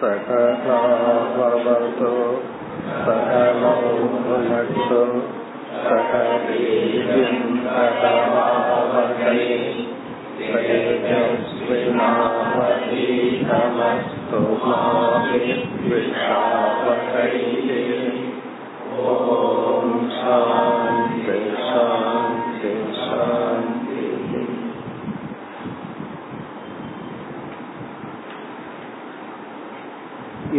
सकलावतु सकलौ भुनक्तु सह वीर्यङ्करमावहै तेजस्विनावतीतमस्तु मा विद्विषावहै ॐ शान्ति शान्ति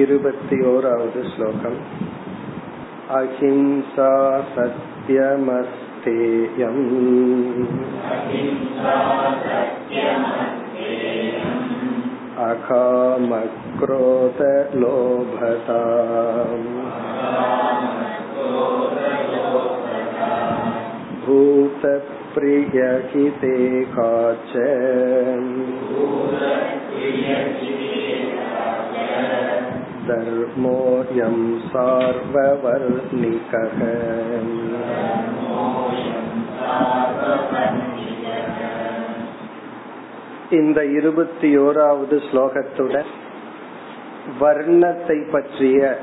इरुपत्योरावद् श्लोकम् अहिंसा सत्यमस्तेयम् अकामक्रोधलोभता भूतप्रियहिते काच धर्मोऽयं सार्ववर्णिकः இந்த இருபத்தி ஓராவது ஸ்லோகத்துடன் வர்ணத்தை பற்றிய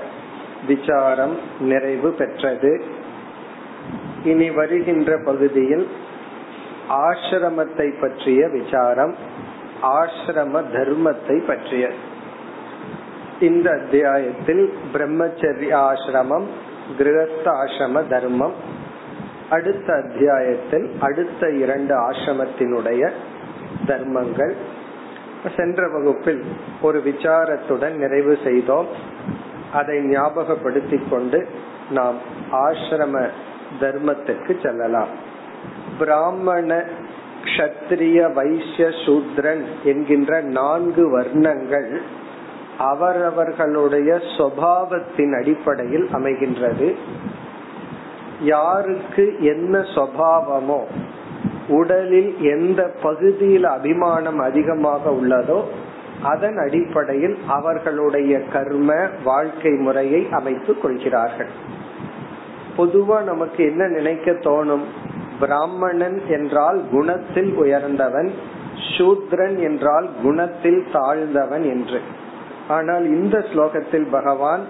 விசாரம் நிறைவு பெற்றது இனி வருகின்ற பகுதியில் ஆசிரமத்தை பற்றிய விசாரம் ஆசிரம தர்மத்தை பற்றிய இந்த அத்தியாயத்தில் பிரம்மச்சரிய ஆசிரமம் கிரகஸ்த ஆசிரம தர்மம். அடுத்த அத்தியாயத்தில் அடுத்த இரண்டு ஆசிரமத்தினுடைய தர்மங்கள். சென்ற வகுப்பில் ஒரு விசாரத்துடன் நிறைவு செய்தோம். அதை ஞாபகப்படுத்திக் கொண்டு நாம் ஆசிரம தர்மத்துக்கு செல்லலாம். பிராமண கஷத்திரிய வைசிய சூத்ரன் என்கின்ற நான்கு வர்ணங்கள் அவரவர்களுடைய சுவாவத்தின் அடிப்படையில் அமைகின்றது. யாருக்கு என்ன சுவாவமோ உடலில் எந்த பகுதியில் அபிமானம் அதிகமாக உள்ளதோ அதன் அடிப்படையில் அவர்களுடைய கர்ம வாழ்க்கை முறையை அமைத்துக் கொள்கிறார்கள். பொதுவா நமக்கு என்ன நினைக்க தோணும்? பிராமணன் என்றால் குணத்தில் உயர்ந்தவன் சூத்ரன் என்றால் குணத்தில் தாழ்ந்தவன் என்று. ஆனால் இந்த ஸ்லோகத்தில் பகவான்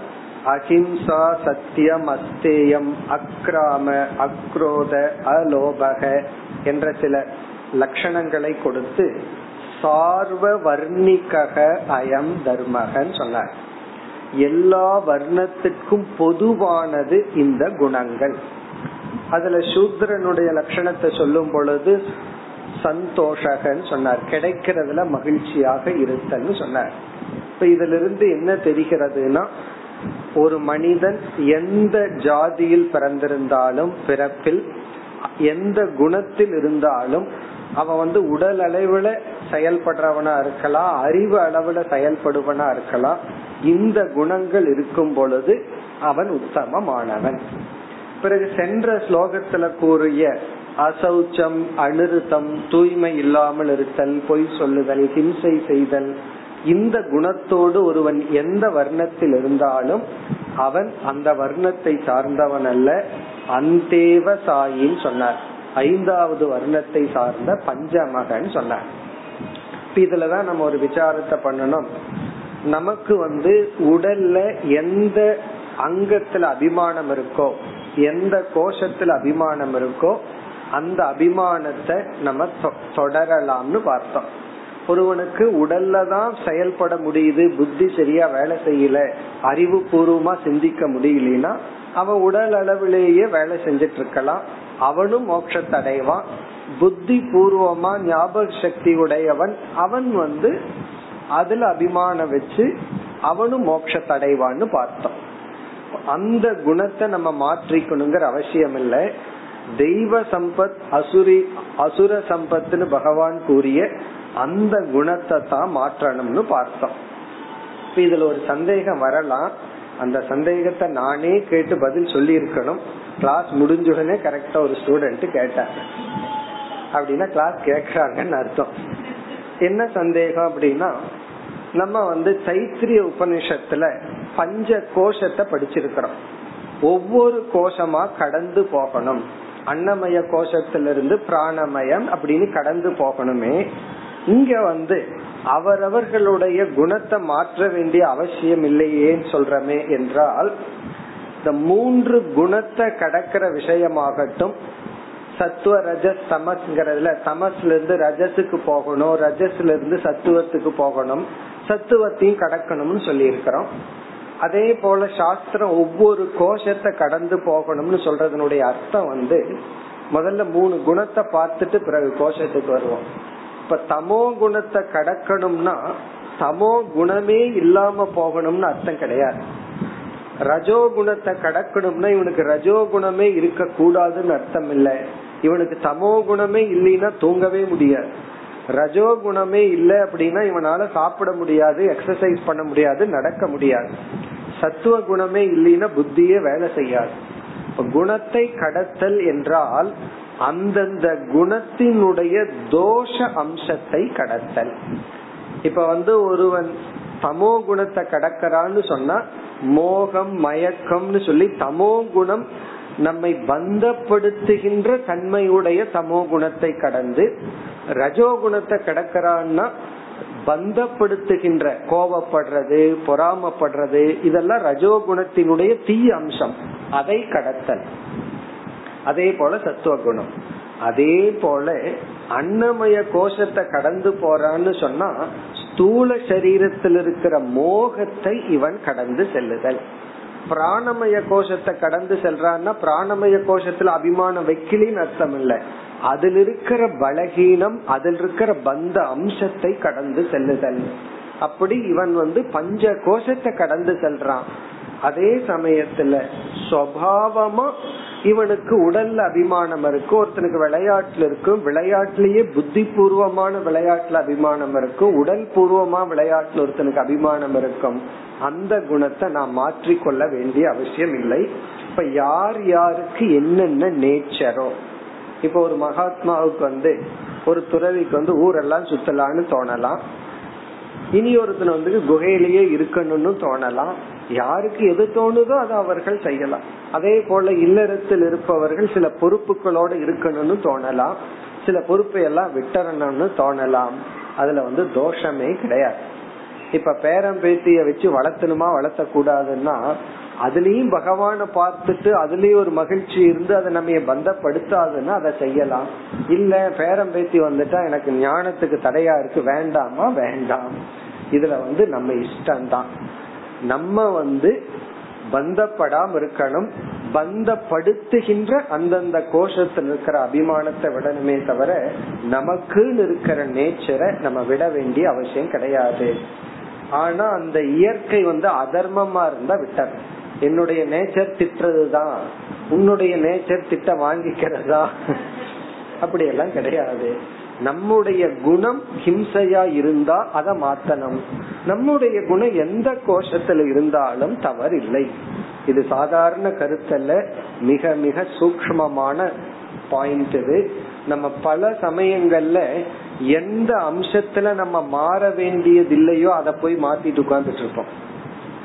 அஹிம்சா சத்தியம் அஸ்தேயம் அக்ராம அக்ரோத அலோபக என்ற சில லட்சணங்களை கொடுத்து சார்வ வர்ணிகக அயம் தர்மகன் சொன்னார். எல்லா வர்ணத்துக்கும் பொதுவானது இந்த குணங்கள். அதுல சூத்ரனுடைய லட்சணத்தை சொல்லும் பொழுது சந்தோஷகன்னு சொன்னார். கிடைக்கிறதுல மகிழ்ச்சியாக இருத்தல்னு சொன்னார். இப்ப இதுல இருந்து என்ன தெரிகிறதுனா ஒரு மனிதன் எந்த ஜாதியில் பிறந்திருந்தாலும் பிறப்பில் எந்த குணத்தில் இருந்தாலும் அவன் வந்து உடல் அளவுல செயல்படுறவனா இருக்கலாம் அறிவு அளவுல செயல்படுவனா இருக்கலாம் இந்த குணங்கள் இருக்கும் பொழுது அவன் உத்தமமானவன். பிறகு சென்ற ஸ்லோகத்துல கூறிய அசௌச்சம் அனிருத்தம் தூய்மை இல்லாமல் இருத்தல் பொய் சொல்லுதல் ஹிம்சை செய்தல் இந்த குணத்தோடு ஒருவன் எந்த வர்ணத்தில் இருந்தாலும் அவன் அந்த வர்ணத்தை சார்ந்தவன் அல்ல அந்தேவ சாயின்னு சொன்னார். ஐந்தாவது வர்ணத்தை சார்ந்த பஞ்சமகன் சொன்னார். இதுலதான் நம்ம ஒரு விசாரத்தை பண்ணணும். நமக்கு வந்து உடல்ல எந்த அங்கத்துல அபிமானம் இருக்கோ எந்த கோஷத்துல அபிமானம் இருக்கோ அந்த அபிமானத்தை நம்ம தொடரலாம்னு பார்த்தோம். ஒருவனுக்கு உடல்ல தான் செயல்பட முடியுது புத்தி சரியா வேலை செய்யல அறிவு பூர்வமா சிந்திக்க முடியலனா அவன் உடல் அளவிலேயே வேலை செஞ்சிட்டு இருக்கலாம் அவனும் மோட்சத்தை அடைவான் புத்தி பூர்வமா ஞாபக சக்தி உடையவன் அவன் வந்து அதுல அபிமானம் வச்சு அவனும் மோட்சத்தை அடைவான்னு பார்த்தோம். அந்த குணத்தை நம்ம மாற்றிக்கணுங்கிற அவசியம் இல்லை தெய்வ சம்பத் அசுரி அசுர சம்பத்னு பகவான் கூறிய அந்த குணத்தை தான் மாற்றணும்னு பார்த்தோம். இதுல ஒரு சந்தேகம் வரலாம். அந்த சந்தேகத்தை நானே கேட்டு பதில் சொல்லி இருக்கணும் கிளாஸ் முடிஞ்சுடனே கரெக்டா ஒரு ஸ்டூடெண்ட் கேட்டாங்க அப்படின்னா கிளாஸ் கேக்குறாங்கன்னு அர்த்தம். என்ன சந்தேகம் அப்படின்னா நம்ம வந்து தைத்திரிய உபநிஷத்துல பஞ்ச கோஷத்தை படிச்சிருக்கிறோம். ஒவ்வொரு கோஷமா கடந்து போகணும். அன்னமய கோஷத்திலிருந்து பிராணமயம் அப்படின்னு கடந்து போகணுமே. இங்க வந்து அவரவர்களுடைய குணத்தை மாற்ற வேண்டிய அவசியம் இல்லையேன்னு சொல்றமே என்றால் இந்த மூன்று குணத்தை கடக்கிற விஷயமாகட்டும் சத்துவ ரஜஸ் தமஸ்ங்கிறதுல தமஸ்ல இருந்து ரஜத்துக்கு போகணும் ரஜஸ்ல இருந்து சத்துவத்துக்கு போகணும் சத்துவத்தையும் கடக்கணும்னு சொல்லி இருக்கிறோம் அதே போல சாஸ்திரம் ஒவ்வொரு கோஷத்தை கடந்து போகணும்னு சொல்றதனுடைய அர்த்தம் வந்து முதல்ல மூணு குணத்தை பார்த்துட்டு பிறகு கோஷத்துக்கு வருவோம். தமோ குணத்தை கடக்கணும்னா தமோ குணமே இல்லாம போகணும்னு அர்த்தம் கிடையாது. ரஜோ குணத்தை கடக்கணும்னா இவனுக்கு ரஜோ குணமே இருக்க கூடாதுன்னு அர்த்தம் இல்ல. இவனுக்கு தமோ குணமே இல்லைன்னா தூங்கவே முடியாது. ரஜோ குணமே இல்லை அப்படின்னா இவனால சாப்பிட முடியாது எக்ஸசைஸ் பண்ண முடியாது நடக்க முடியாது. சத்துவ குணமே இல்லைன்னா புத்தியே வேலை செய்யாது. குணத்தை கடத்தல் என்றால் அந்தந்த குணத்தினுடைய தோஷ அம்சத்தை கடத்தல். இப்ப வந்து ஒருவன் தமோ குணத்தை கடக்கிறான்னு சொன்னா மோகம் மயக்கம்னு சொல்லி தமோ குணம் நம்மை பந்தப்படுத்துகின்ற தன்மையுடைய தமோ குணத்தை கடந்து ரஜோ குணத்தை கடக்கிறான்னா பந்தப்படுத்துகின்ற கோபப்படுறது பொறாமப்படுறது இதெல்லாம் ரஜோகுணத்தினுடைய தீய அம்சம். அதை கடத்தல். அதே போல சத்துவ குணம். அதே போல அன்னமய கோஷத்தை கடந்து போறான்னு சொன்னா ஸ்தூல சரீரத்தில் இருக்கிற மோகத்தை இவன் கடந்து செல்லுதல். பிராணமய கோஷத்தை கடந்து செல்றான்னா பிராணமய கோஷத்துல அபிமானம் வைக்கலின்னு அர்த்தம் இல்ல அதில் இருக்கிற பலகீனம் அதில் இருக்கிற பந்த அம்சத்தை கடந்து செல்லுதல். அப்படி இவன் வந்து பஞ்ச கோஷத்தை கடந்து செல்றான். அதே சமயத்துல சுவாவமா இவனுக்கு உடல்ல அபிமானம் இருக்கும் ஒருத்தனுக்கு விளையாட்டுல இருக்கும் விளையாட்டுலயே புத்தி பூர்வமான விளையாட்டுல அபிமானம் இருக்கும் உடல் பூர்வமா விளையாட்டுல ஒருத்தனுக்கு அபிமானம் இருக்கும். அந்த குணத்தை நான் மாற்றிக்கொள்ள வேண்டிய அவசியம் இல்லை. இப்ப யார் யாருக்கு என்னென்ன நேச்சரோ இப்ப ஒரு மகாத்மாவுக்கு வந்து ஒரு துறவிக்கு வந்து ஊரெல்லாம் சுத்தலான்னு தோணலாம். இனி ஒருத்தன் வந்து குகையிலேயே இருக்கணும்னு தோணலாம். யாருக்கு எது தோணுதோ அதை அவர்கள் செய்யலாம். அதே போல இல்லறத்தில் இருப்பவர்கள் சில பொறுப்புகளோட இருக்கணும்னு தோணலாம். சில பொறுப்பை எல்லாம் விட்டுறணும்னு தோணலாம். அதுல வந்து தோஷமே கிடையாது. இப்ப பேரம் பேத்திய வச்சு வளர்த்தணுமா வளர்த்த கூடாதுன்னா அதுலயும் பகவான பார்த்துட்டு அதுலயும் ஒரு மகிழ்ச்சி இருந்து அதை நம்ம பந்தப்படுத்தாதுன்னா அதை செய்யலாம். இல்ல பேரம் பேத்தி வந்துட்டா எனக்கு ஞானத்துக்கு தடையா இருக்கு வேண்டாமா? வேண்டாம். இதுல வந்து நம்ம இஷ்டம்தான். நம்ம வந்து பந்தப்படாம இருக்கணும் பந்தப்படுத்துகின்ற அந்தந்த கோஷத்தில் இருக்கிற அபிமானத்தை விடணுமே தவிர நமக்குன்னு இருக்கிற நேச்சரை நம்ம விட வேண்டிய அவசியம் கிடையாது. ஆனா அந்த இயற்கை வந்து அதர்மமா இருந்தா விட்டது. என்னுடைய நேச்சர் திட்டுறதுதான் உன்னுடைய நேச்சர் திட்ட வாங்கிக்கிறதா? அப்படி எல்லாம் கிடையாது. நம்முடைய குணம் ஹிம்சையா இருந்தா அதை மாத்தணும். நம்முடைய குணம் எந்த கோஷத்துல இருந்தாலும் தவறு இல்லை இது சாதாரண கருத்தல்ல. மிக மிக சூக்மமான பாயிண்ட் இது. நம்ம பல சமயங்கள்ல எந்த அம்சத்துல நம்ம மாற வேண்டியது இல்லையோ அதை போய் மாத்திட்டு உட்கார்ந்துட்டு இருப்போம்.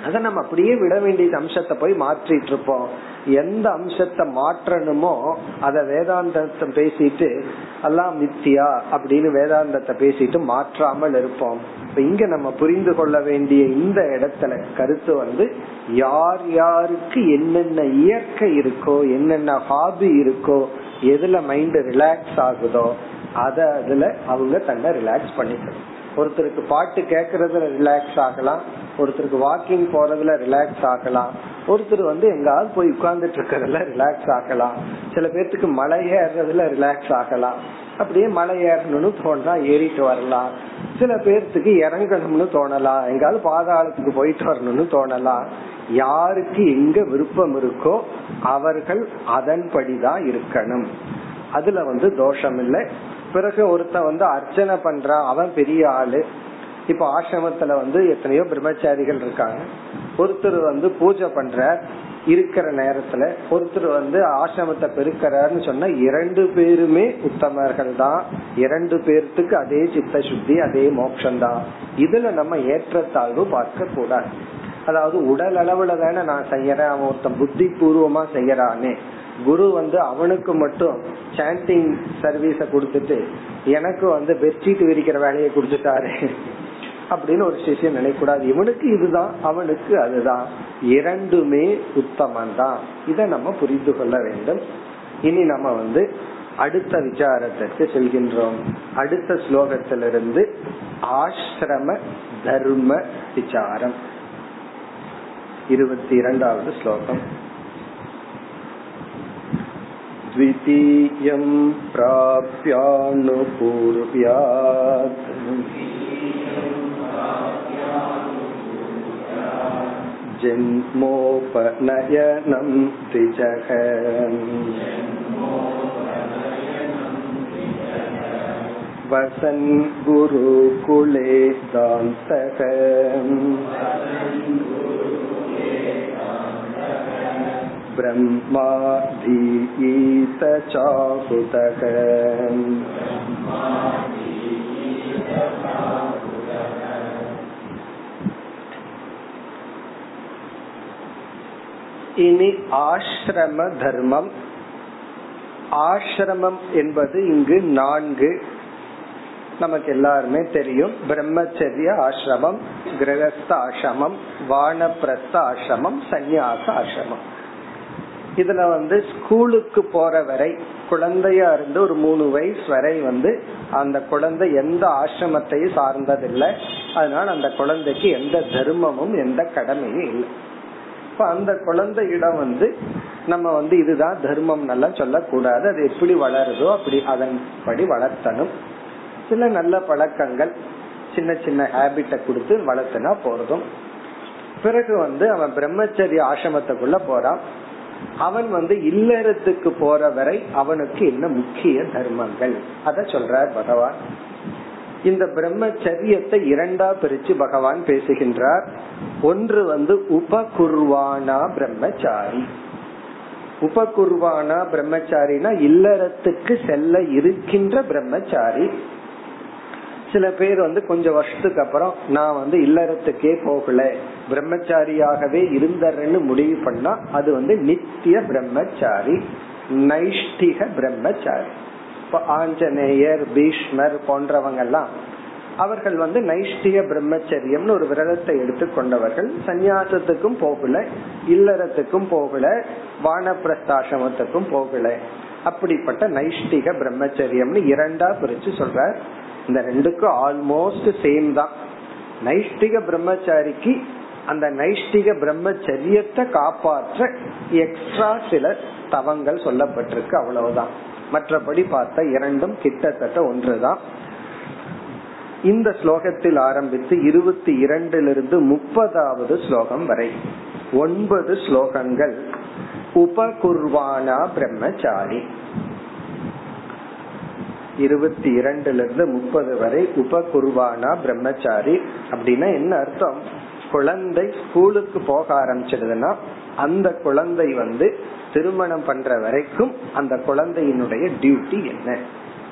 அதை நம்ம அப்படியே விட வேண்டிய அம்சத்தை போய் மாற்றிட்டு இருப்போம். எந்த அம்சத்தை மாற்றணுமோ அத வேதாந்தத்தை பேசிட்டு எல்லாம் மித்தியா அப்படின்னு வேதாந்தத்தை பேசிட்டு மாற்றாமல் இருப்போம். இங்க நம்ம புரிந்து கொள்ள வேண்டிய இந்த இடத்துல கருத்து வந்து யார் யாருக்கு என்னென்ன இயற்கை இருக்கோ என்னென்ன ஹாபி இருக்கோ எதுல மைண்ட் ரிலாக்ஸ் ஆகுதோ அத அதுல அவங்க தன்னை ரிலாக்ஸ் பண்ணிக்கணும். ஒருத்தருக்கு பாட்டு கேக்குறதுல ரிலாக்ஸ் ஆகலாம் ஒருத்தருக்கு வாக்கிங் போறதுல ரிலாக்ஸ் ஆகலாம் ஒருத்தர் வந்து எங்காவது போய் உட்கார்ந்துட்டு இருக்கிறதுல ரிலாக்ஸ் ஆகலாம் சில பேர்த்துக்கு மலை ஏறுறதுல ரிலாக்ஸ் ஆகலாம் அப்படியே மலை ஏறணும்னு தோணுனா ஏறிட்டு வரலாம். சில பேர்த்துக்கு இறங்கணும்னு தோணலாம் எங்காவது பாதாளத்துக்கு போயிட்டு வரணும்னு தோணலாம். யாருக்கு எங்க விருப்பம் இருக்கோ அவர்கள் அதன்படிதான் இருக்கணும். அதுல வந்து தோஷம் இல்லை பிறகு ஒருத்த வந்து அர்ச்சனை பண்றான் அவன் பெரிய ஆளு. இப்ப ஆசிரமத்துல வந்து எத்தனையோ பிரம்மச்சாரிகள் இருக்காங்க. ஒருத்தர் வந்து பூஜை பண்ற இருக்கிற நேரத்துல. ஒருத்தர் வந்து ஆசிரமத்தை பெருக்கிறாருன்னு சொன்னா இரண்டு பேருமே உத்தமர்கள் தான். இரண்டு பேர்த்துக்கு அதே சித்த சுத்தி அதே மோட்சம் தான். இதுல நம்ம ஏற்றத்தாழ்வு பார்க்க கூடாது. அதாவது உடல் அளவுல தானே நான் செய்யறேன் அவன் ஒருத்தன் புத்தி பூர்வமா செய்யறானே. குரு வந்து அவனுக்கு மட்டும் சாண்டிங் சர்வீஸ கொடுத்துட்டு எனக்கு வந்து பெட்ஷீட் விரிக்கிற வேலையை கொடுத்துட்டாரு. அப்படின்னு ஒரு சிஷியன் நினைக்கூடாது இவனுக்கு இதுதான் அவனுக்கு அதுதான். இரண்டுமே உத்தமன் தான் இதை நம்ம புரிந்து கொள்ள வேண்டும். இனி நம்ம வந்து அடுத்த விசாரத்திற்கு செல்கின்றோம். அடுத்த ஸ்லோகத்திலிருந்து ஆசிரம தர்ம விசாரம். இருபத்தி இரண்டாவது ஸ்லோகம். द्वितीयं प्राप्यानुपूर्व्यात् जन्मोपनयनं द्विजः वसन् गुरुकुले दान्तः ब्रह्माधीत चाहुतः இனி ஆசிரம தர்மம் ஆசிரமம் என்பது இங்கு நான்கு நமக்கு எல்லாருமே தெரியும் பிரம்மச்சரிய ஆசிரமம் கிரகஸ்த ஆசிரமம் வானப்பிரஸ்த ஆசிரமம் சந்நியாச ஆசிரமம் இதுல வந்து ஸ்கூலுக்கு போற வரை குழந்தையா இருந்து ஒரு மூணு வயசு வரை வந்து அந்த குழந்தை எந்த ஆசிரமத்தையும் சார்ந்ததில்லை. அதனால அந்த குழந்தைக்கு எந்த தர்மமும் எந்த கடமையும் இல்லை. இப்ப அந்த குழந்தையிடம் வந்து நம்ம வந்து இதுதான் தர்மம் நல்லா சொல்லக்கூடாது. அது எப்படி வளருதோ அப்படி அதன்படி வளர்த்தணும். சில நல்ல பழக்கங்கள் சின்ன சின்ன ஹேபிட்ட கொடுத்து வளர்த்தனா போறதும் பிறகு வந்து அவன் பிரம்மச்சரிய ஆசிரமத்துக்குள்ள போறான். அவன் வந்து இல்லறத்துக்கு போற வரை அவனுக்கு என்ன முக்கிய தர்மங்கள்? அத சொல்றார் பகவான். இந்த பிரம்மச்சரியத்தை இரண்டா பிரிச்சு பகவான் பேசுகின்றார். ஒன்று வந்து உபகுர்வானா பிரம்மச்சாரி. உபகுர்வானா பிரம்மச்சாரினா இல்லறத்துக்கு செல்ல இருக்கின்ற பிரம்மச்சாரி. சில பேர் வந்து கொஞ்சம் வருஷத்துக்கு அப்புறம் நான் வந்து இல்லறத்துக்கே போகல. பிரம்மச்சாரியாகவே இருந்தர்ன்னு முடிவு பண்ணா அது வந்து நித்திய பிரம்மச்சாரி நைஷ்டிக பிரம்மச்சாரி. இப்ப ஆஞ்சநேயர் பீஷ்மர் போன்றவங்க எல்லாம் அவர்கள் வந்து நைஷ்டிக பிரம்மச்சரியம்னு ஒரு விரதத்தை எடுத்துக்கொண்டவர்கள் சந்நியாசத்துக்கும் போகல இல்லறத்துக்கும் போகல வானப்பிரஸ்தாசிரமத்துக்கும் போகல. அப்படிப்பட்ட நைஷ்டிக பிரம்மச்சரியம்னு இரண்டா பிரிச்சு சொல்ற இந்த ரெண்டுக்கும் ஆல்மோஸ்ட் சேம் தான். நைஷ்டிக பிரம்மச்சாரிக்கு அந்த நைஷ்டிக பிரம்மச்சரியத்தை காப்பாற்ற எக்ஸ்ட்ரா சில தவங்கள் சொல்லப்பட்டிருக்கு. அவ்வளவுதான். மற்றபடி பார்த்த இரண்டும் கிட்டத்தட்ட ஒன்றுதான். இந்த ஸ்லோகத்தில் ஆரம்பித்து இருபத்தி இரண்டிலிருந்து முப்பதாவது ஸ்லோகம் வரை ஒன்பது ஸ்லோகங்கள். உபகுர்வானா பிரம்மச்சாரி. இருபத்தி இரண்டுல இருந்து முப்பது வரை உபகுருவானா பிரம்மச்சாரி அப்படின்னா என்ன அர்த்தம்? குழந்தை ஸ்கூலுக்கு போக ஆரம்பிச்சிடுதுன்னா அந்த குழந்தை வந்து திருமணம் பண்ற வரைக்கும் அந்த குழந்தையினுடைய டியூட்டி என்ன?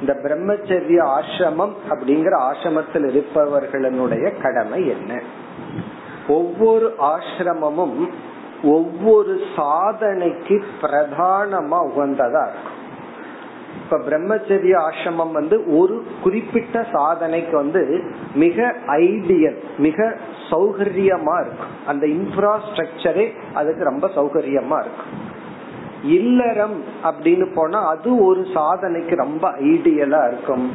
இந்த பிரம்மச்சரிய ஆசிரமம் அப்படிங்கிற ஆசிரமத்தில் இருப்பவர்களுடைய கடமை என்ன? ஒவ்வொரு ஆசிரமமும் ஒவ்வொரு சாதனைக்கு பிரதானமா உகந்ததா இருக்கும். இப்ப பிரம்மச்சரிய ஆசிரமம் வந்து ஒரு குறிப்பிட்ட சாதனைக்கு வந்து மிக ஐடியல் மிக சௌகரியமா இருக்கும் அந்த இன்ஃப்ராஸ்ட்ரக்சரே அதுக்கு ரொம்ப சௌகரியமா இருக்கும் இல்லறம் அப்படின்னு போனா அது ஒரு சாதனைக்கு ரொம்ப ஐடியலா இருக்கும்.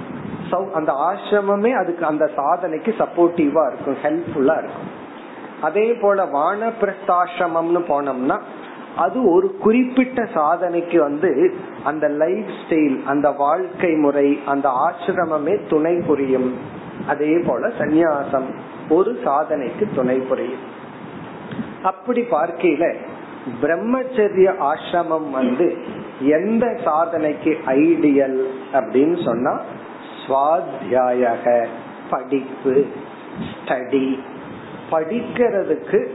அந்த ஆசிரமமே அதுக்கு அந்த சாதனைக்கு சப்போர்ட்டிவா இருக்கும் ஹெல்ப்ஃபுல்லா இருக்கும். அதே போல வானப்பிரஸ்தாசிரமம்னு போனோம்னா அது ஒரு குறிப்பிட்ட சாதனைக்கு வந்து அந்த லைஃப் ஸ்டைல் அந்த வாழ்க்கை முறை அந்த ஆசிரமமே துணை புரியும். அதே போல சந்நியாசம் ஒரு சாதனைக்கு துணை புரியும். அப்படி பார்க்கையில பிரம்மச்சரிய ஆசிரமம் வந்து எந்த சாதனைக்கு ஐடியல் அப்படின்னு சொன்னா சுவாத்தியாய படிப்பு ஸ்டடி படிக்கிறதுக்கு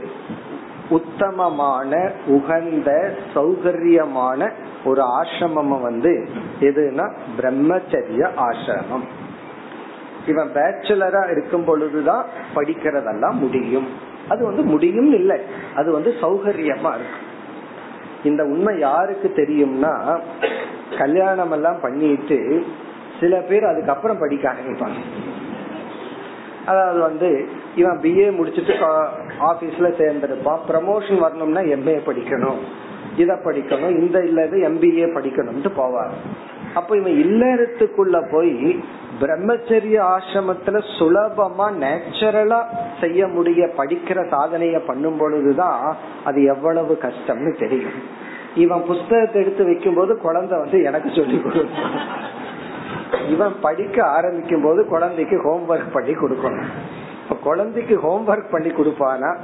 உத்தமமான உகந்த சௌகரியமான ஒரு ஆசிரமம் வந்து எதுனா பிரம்மச்சரிய ஆசிரமம். இவன் பேச்சுலரா இருக்கும் பொழுதுதான் படிக்கிறதெல்லாம் முடியும். அது வந்து முடியும் இல்லை. அது வந்து சௌகரியமா இருக்கு. இந்த உண்மை யாருக்கு தெரியும்னா கல்யாணம் எல்லாம் பண்ணிட்டு சில பேர் அதுக்கப்புறம் படிக்க ஆரம்பிப்பாங்க. அதாவது வந்து இவன் பிஏ முடிச்சிட்டு ஆபீஸ்ல சேர்ந்திருப்பான். ப்ரமோஷன் வரணும்னா எம்ஏ படிக்கணும். இத படிக்கணும் இந்த இல்லது எம்பிஏ படிக்கணும்னு போவார். அப்ப இவன் இல்லறத்துக்குள்ள போய் பிரம்மச்சரிய ஆசிரமத்துல சுலபமா நேச்சுரலா செய்ய முடிய படிக்கிற சாதனைய பண்ணும் பொழுதுதான் அது எவ்வளவு கஷ்டம்னு தெரியும். இவன் புஸ்தகத்தை எடுத்து வைக்கும் போது குழந்தை வந்து எனக்கு சொல்லி கொடுப்பான். இவன் படிக்க ஆரம்பிக்கும் போது குழந்தைக்கு ஹோம்ஒர்க் பண்ணி கொடுக்கணும். இப்ப குழந்தைக்கு ஹோம்ஒர்க் பண்ணி கொடுப்பானா?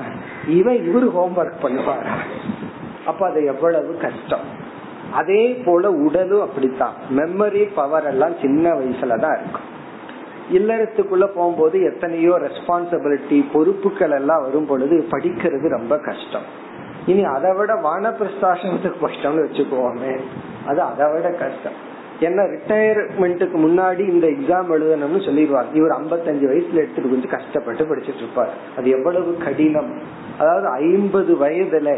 இவன் இவரு ஹோம்ஒர்க் பண்ணுவாரா? அப்ப அது எவ்வளவு கஷ்டம். அதே போல உடலும் அப்படித்தான். மெமரி பவர் எல்லாம் சின்ன வயசுலதான் இருக்கும். இல்லறத்துக்குள்ள போகும்போது எத்தனையோ ரெஸ்பான்சிபிலிட்டி பொறுப்புகள் எல்லாம் வரும் பொழுது படிக்கிறது ரொம்ப கஷ்டம். இனி அதை விட வானப்பிரஸ்தாசனத்துக்கு போயிட்டோம்னு வச்சுக்கோமே. அது அதை விட கஷ்டம். ஏன்னா ரிட்டையர்மெண்ட்டுக்கு முன்னாடி இந்த எக்ஸாம் எழுதணும்னு சொல்லிடுவார். இவர் ஐம்பத்தஞ்சு வயசுல எடுத்துட்டு கொஞ்சம் கஷ்டப்பட்டு படிச்சிட்டு இருப்பார் அது எவ்வளவு கடினம். அதாவது ஐம்பது வயதுல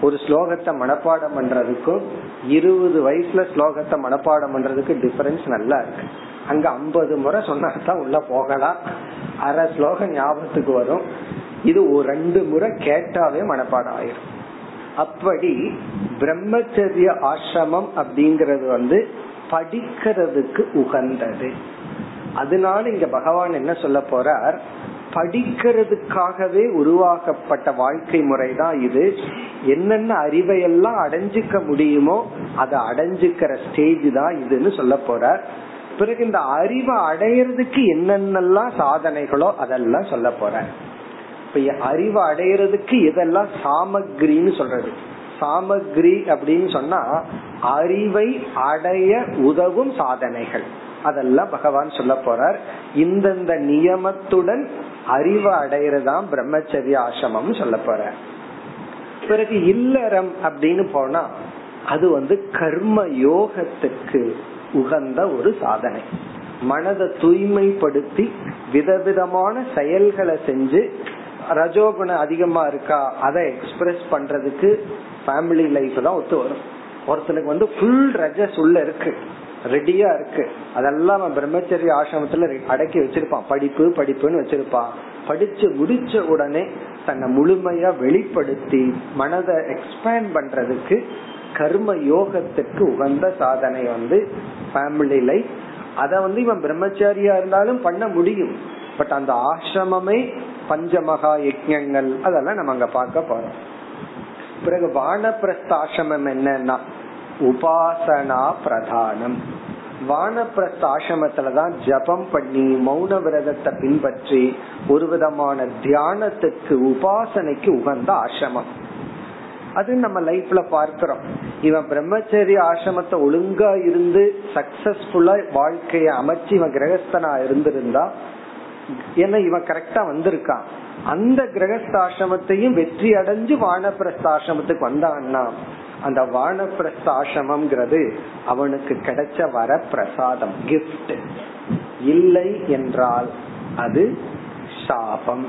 ஒரு ஸ்லோகத்தை மனப்பாடம் பண்றதுக்கும் இருபது வயசுல ஸ்லோகத்தை மனப்பாடம் பண்றதுக்கு டிஃபரன்ஸ் நல்லா இருக்கு. அங்க ஐம்பது முறை சொன்னாதான் உள்ள போகலாம். அரை ஸ்லோகம் ஞாபகத்துக்கு வரும். இது ஒரு ரெண்டு முறை கேட்டாவே மனப்பாடம் ஆயிரும். அப்படி பிரம்மச்சரிய ஆசிரமம் அப்படிங்கறது வந்து படிக்கிறதுக்கு உகந்தது. அதனால இங்க பகவான் என்ன சொல்ல போறார்? படிக்கிறதுக்காகவே உருவாக்கப்பட்ட வாழ்க்கை முறை தான் இது. என்னென்ன அறிவை எல்லாம் அடைஞ்சுக்க முடியுமோ அதை அடைஞ்சுக்கிற ஸ்டேஜ் தான் இதுன்னு சொல்ல போறார். பிறகு இந்த அறிவை அடையிறதுக்கு என்னென்னலாம் சாதனைகளோ அதெல்லாம் சொல்ல போற இப்ப அறிவை அடையிறதுக்கு இதெல்லாம் சாமக்ரின்னு சொல்றது? சாமக்ரி அப்படின்னு சொன்னா அறிவை அடைய உதவும் சாதனைகள். அதெல்லாம் பகவான் சொல்ல போறார். இந்தந்த நியமத்துடன் அறிவை அடையிறதான் பிரம்மச்சரிய ஆசிரமம் சொல்ல போற பிறகு இல்லறம் அப்படின்னு போனா அது வந்து கர்ம யோகத்துக்கு உகந்த ஒரு சாதனை. மனதை தூய்மைப்படுத்தி விதவிதமான செயல்களை செஞ்சு ரஜோகுணம் அதிகமா இருக்கா அதை எக்ஸ்பிரஸ் பண்றதுக்கு ஃபேமிலி லைஃப் தான் ஒத்து வரும். ஒருத்தனுக்கு வந்து ஃபுல் ரஜஸ் உள்ள இருக்கு. ரெடியா இருக்கு. அதெல்லாம் அவன் பிரம்மச்சரிய ஆசிரமத்துல அடக்கி வச்சிருப்பான். படிப்பு படிப்புன்னு வச்சிருப்பான். படிச்சு முடிச்ச உடனே தன்னை முழுமையா வெளிப்படுத்தி மனதை எக்ஸ்பேண்ட் பண்றதுக்கு கர்ம யோகத்துக்கு உகந்த சாதனை வந்து ஃபேமிலி லைஃப் அத வந்து இவன் பிரம்மச்சாரியா இருந்தாலும் பண்ண முடியும். பட் அந்த ஆசிரமமே பஞ்சமகா யஜ்யங்கள் அதெல்லாம் நம்ம அங்க பார்க்க போறோம். பிறகு வானப்பிரஸ்தாசிரமம் என்னன்னா உபாசனா பிரதானம். வானப்பிரஸ்த ஆசிரமத்துலதான் ஜபம் பண்ணி மௌன விரதத்தை பின்பற்றி ஒரு விதமான தியானத்துக்கு உபாசனைக்கு உகந்த ஆசிரமம். அது நம்ம லைஃப்ல பார்க்கிறோம். இவன் பிரம்மச்சரிய ஆசிரமத்தை ஒழுங்கா இருந்து சக்சஸ்ஃபுல்லா வாழ்க்கைய அமைச்சு இவன் கிரகஸ்தனா இருந்திருந்தா ஏன்னா இவன் கரெக்டா வந்திருக்கான். அந்த கிரகஸ்தாசிரமத்தையும் வெற்றி அடைஞ்சு வானப்பிரஸ்தாசிரமத்துக்கு வந்தான்னா அந்த வானப்பிரஸ்தாசிரமம்ங்கிறது அவனுக்கு கிடைச்ச வர பிரசாதம் கிஃப்ட் இல்லை என்றால் அது சாபம்.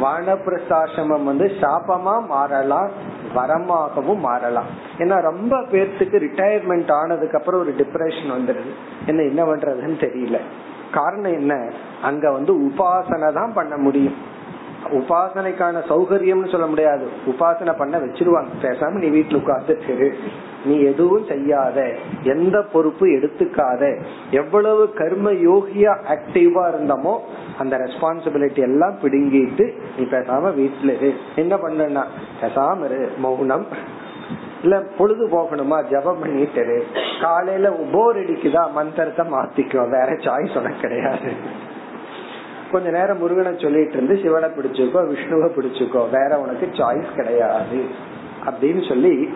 வானப்பிரஸ்தாசிரமம் வந்து சாபமா மாறலாம் வரமாகவும் மாறலாம். ஏன்னா ரொம்ப பேர்த்துக்கு ரிட்டையர்மெண்ட் ஆனதுக்கு அப்புறம் ஒரு டிப்ரெஷன் வந்துடுது. என்ன என்ன பண்றதுன்னு தெரியல. காரணம் என்ன? அங்க வந்து உபாசனை தான் பண்ண முடியும். உபாசனைக்கான சௌகரியம்னு சொல்ல முடியாது. உபாசனை பண்ண வச்சிருவாங்க. பேசாம நீ வீட்டுல உட்கார்ந்து நீ எதுவும் செய்யாத. எந்த பொறுப்பு எடுத்துக்காத. எவ்வளவு கர்ம யோகியா ஆக்டிவா இருந்தமோ அந்த ரெஸ்பான்சிபிலிட்டி எல்லாம் பிடுங்கிட்டு நீ பேசாம வீட்டுல இரு. என்ன பண்ணா பேசாம இரு. மௌனம். இல்ல பொழுது போகணுமா ஜபம் பண்ணிட்டு காலையில போர் அடிக்குதா? மந்திரத்தை மாத்திக்கோ வேற சாய்ஸ் உனக்கு கிடையாது. கொஞ்ச நேரம் முருகனை சொல்லிட்டு இருந்து சிவனை பிடிச்சுக்கோ விஷ்ணுவை பிடிச்சுக்கோ. வேற உனக்கு சாய்ஸ் கிடையாது. அப்படின்னு சொல்லி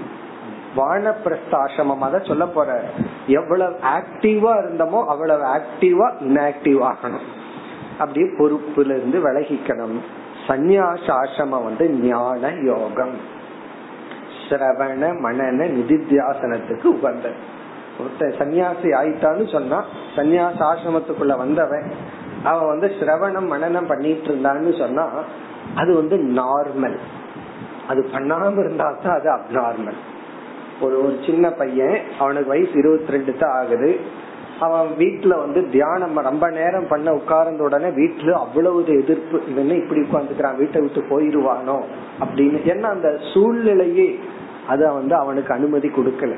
வானப்பிரஸ்தாசிரமம் அதை சொல்ல போற எவ்வளவு ஆக்டிவா இருந்தமோ அவ்வளவு ஆக்டிவா இன்ஆக்டிவ் ஆகணும். அப்படியே பொறுப்புல இருந்து விலகிக்கணும். சந்நியாச ஆசிரமம் வந்து ஞான யோகம். சிரவண மனன நிதித்தியாசனத்துக்கு உகந்தது ஒருத்தன் சன்னியாசி ஆயிட்டான்னு சொன்னா சன்னியாச ஆசிரமத்துக்குள்ள வந்தவன் அவன் வந்து சிரவணம் மனநம் பண்ணிட்டு இருந்தான்னு சொன்னா அது வந்து நார்மல் அது பண்ணாம இருந்தா தான் அது அப்நார்மல் ஒரு ஒரு சின்ன பையன் அவனுக்கு வயசு இருபத்தி ரெண்டு தான் ஆகுது. அவன் வீட்டுல வந்து தியானம் ரொம்ப நேரம் பண்ண உட்கார்ந்த உடனே வீட்டுல அவ்வளவு எதிர்ப்பு. இவன் இப்படி உட்காந்துக்கிறான் வீட்டை விட்டு போயிருவானோ? அப்படின்னு. ஏன்னா அந்த சூழ்நிலையே அத வந்து அவனுக்கு அனுமதி கொடுக்கல.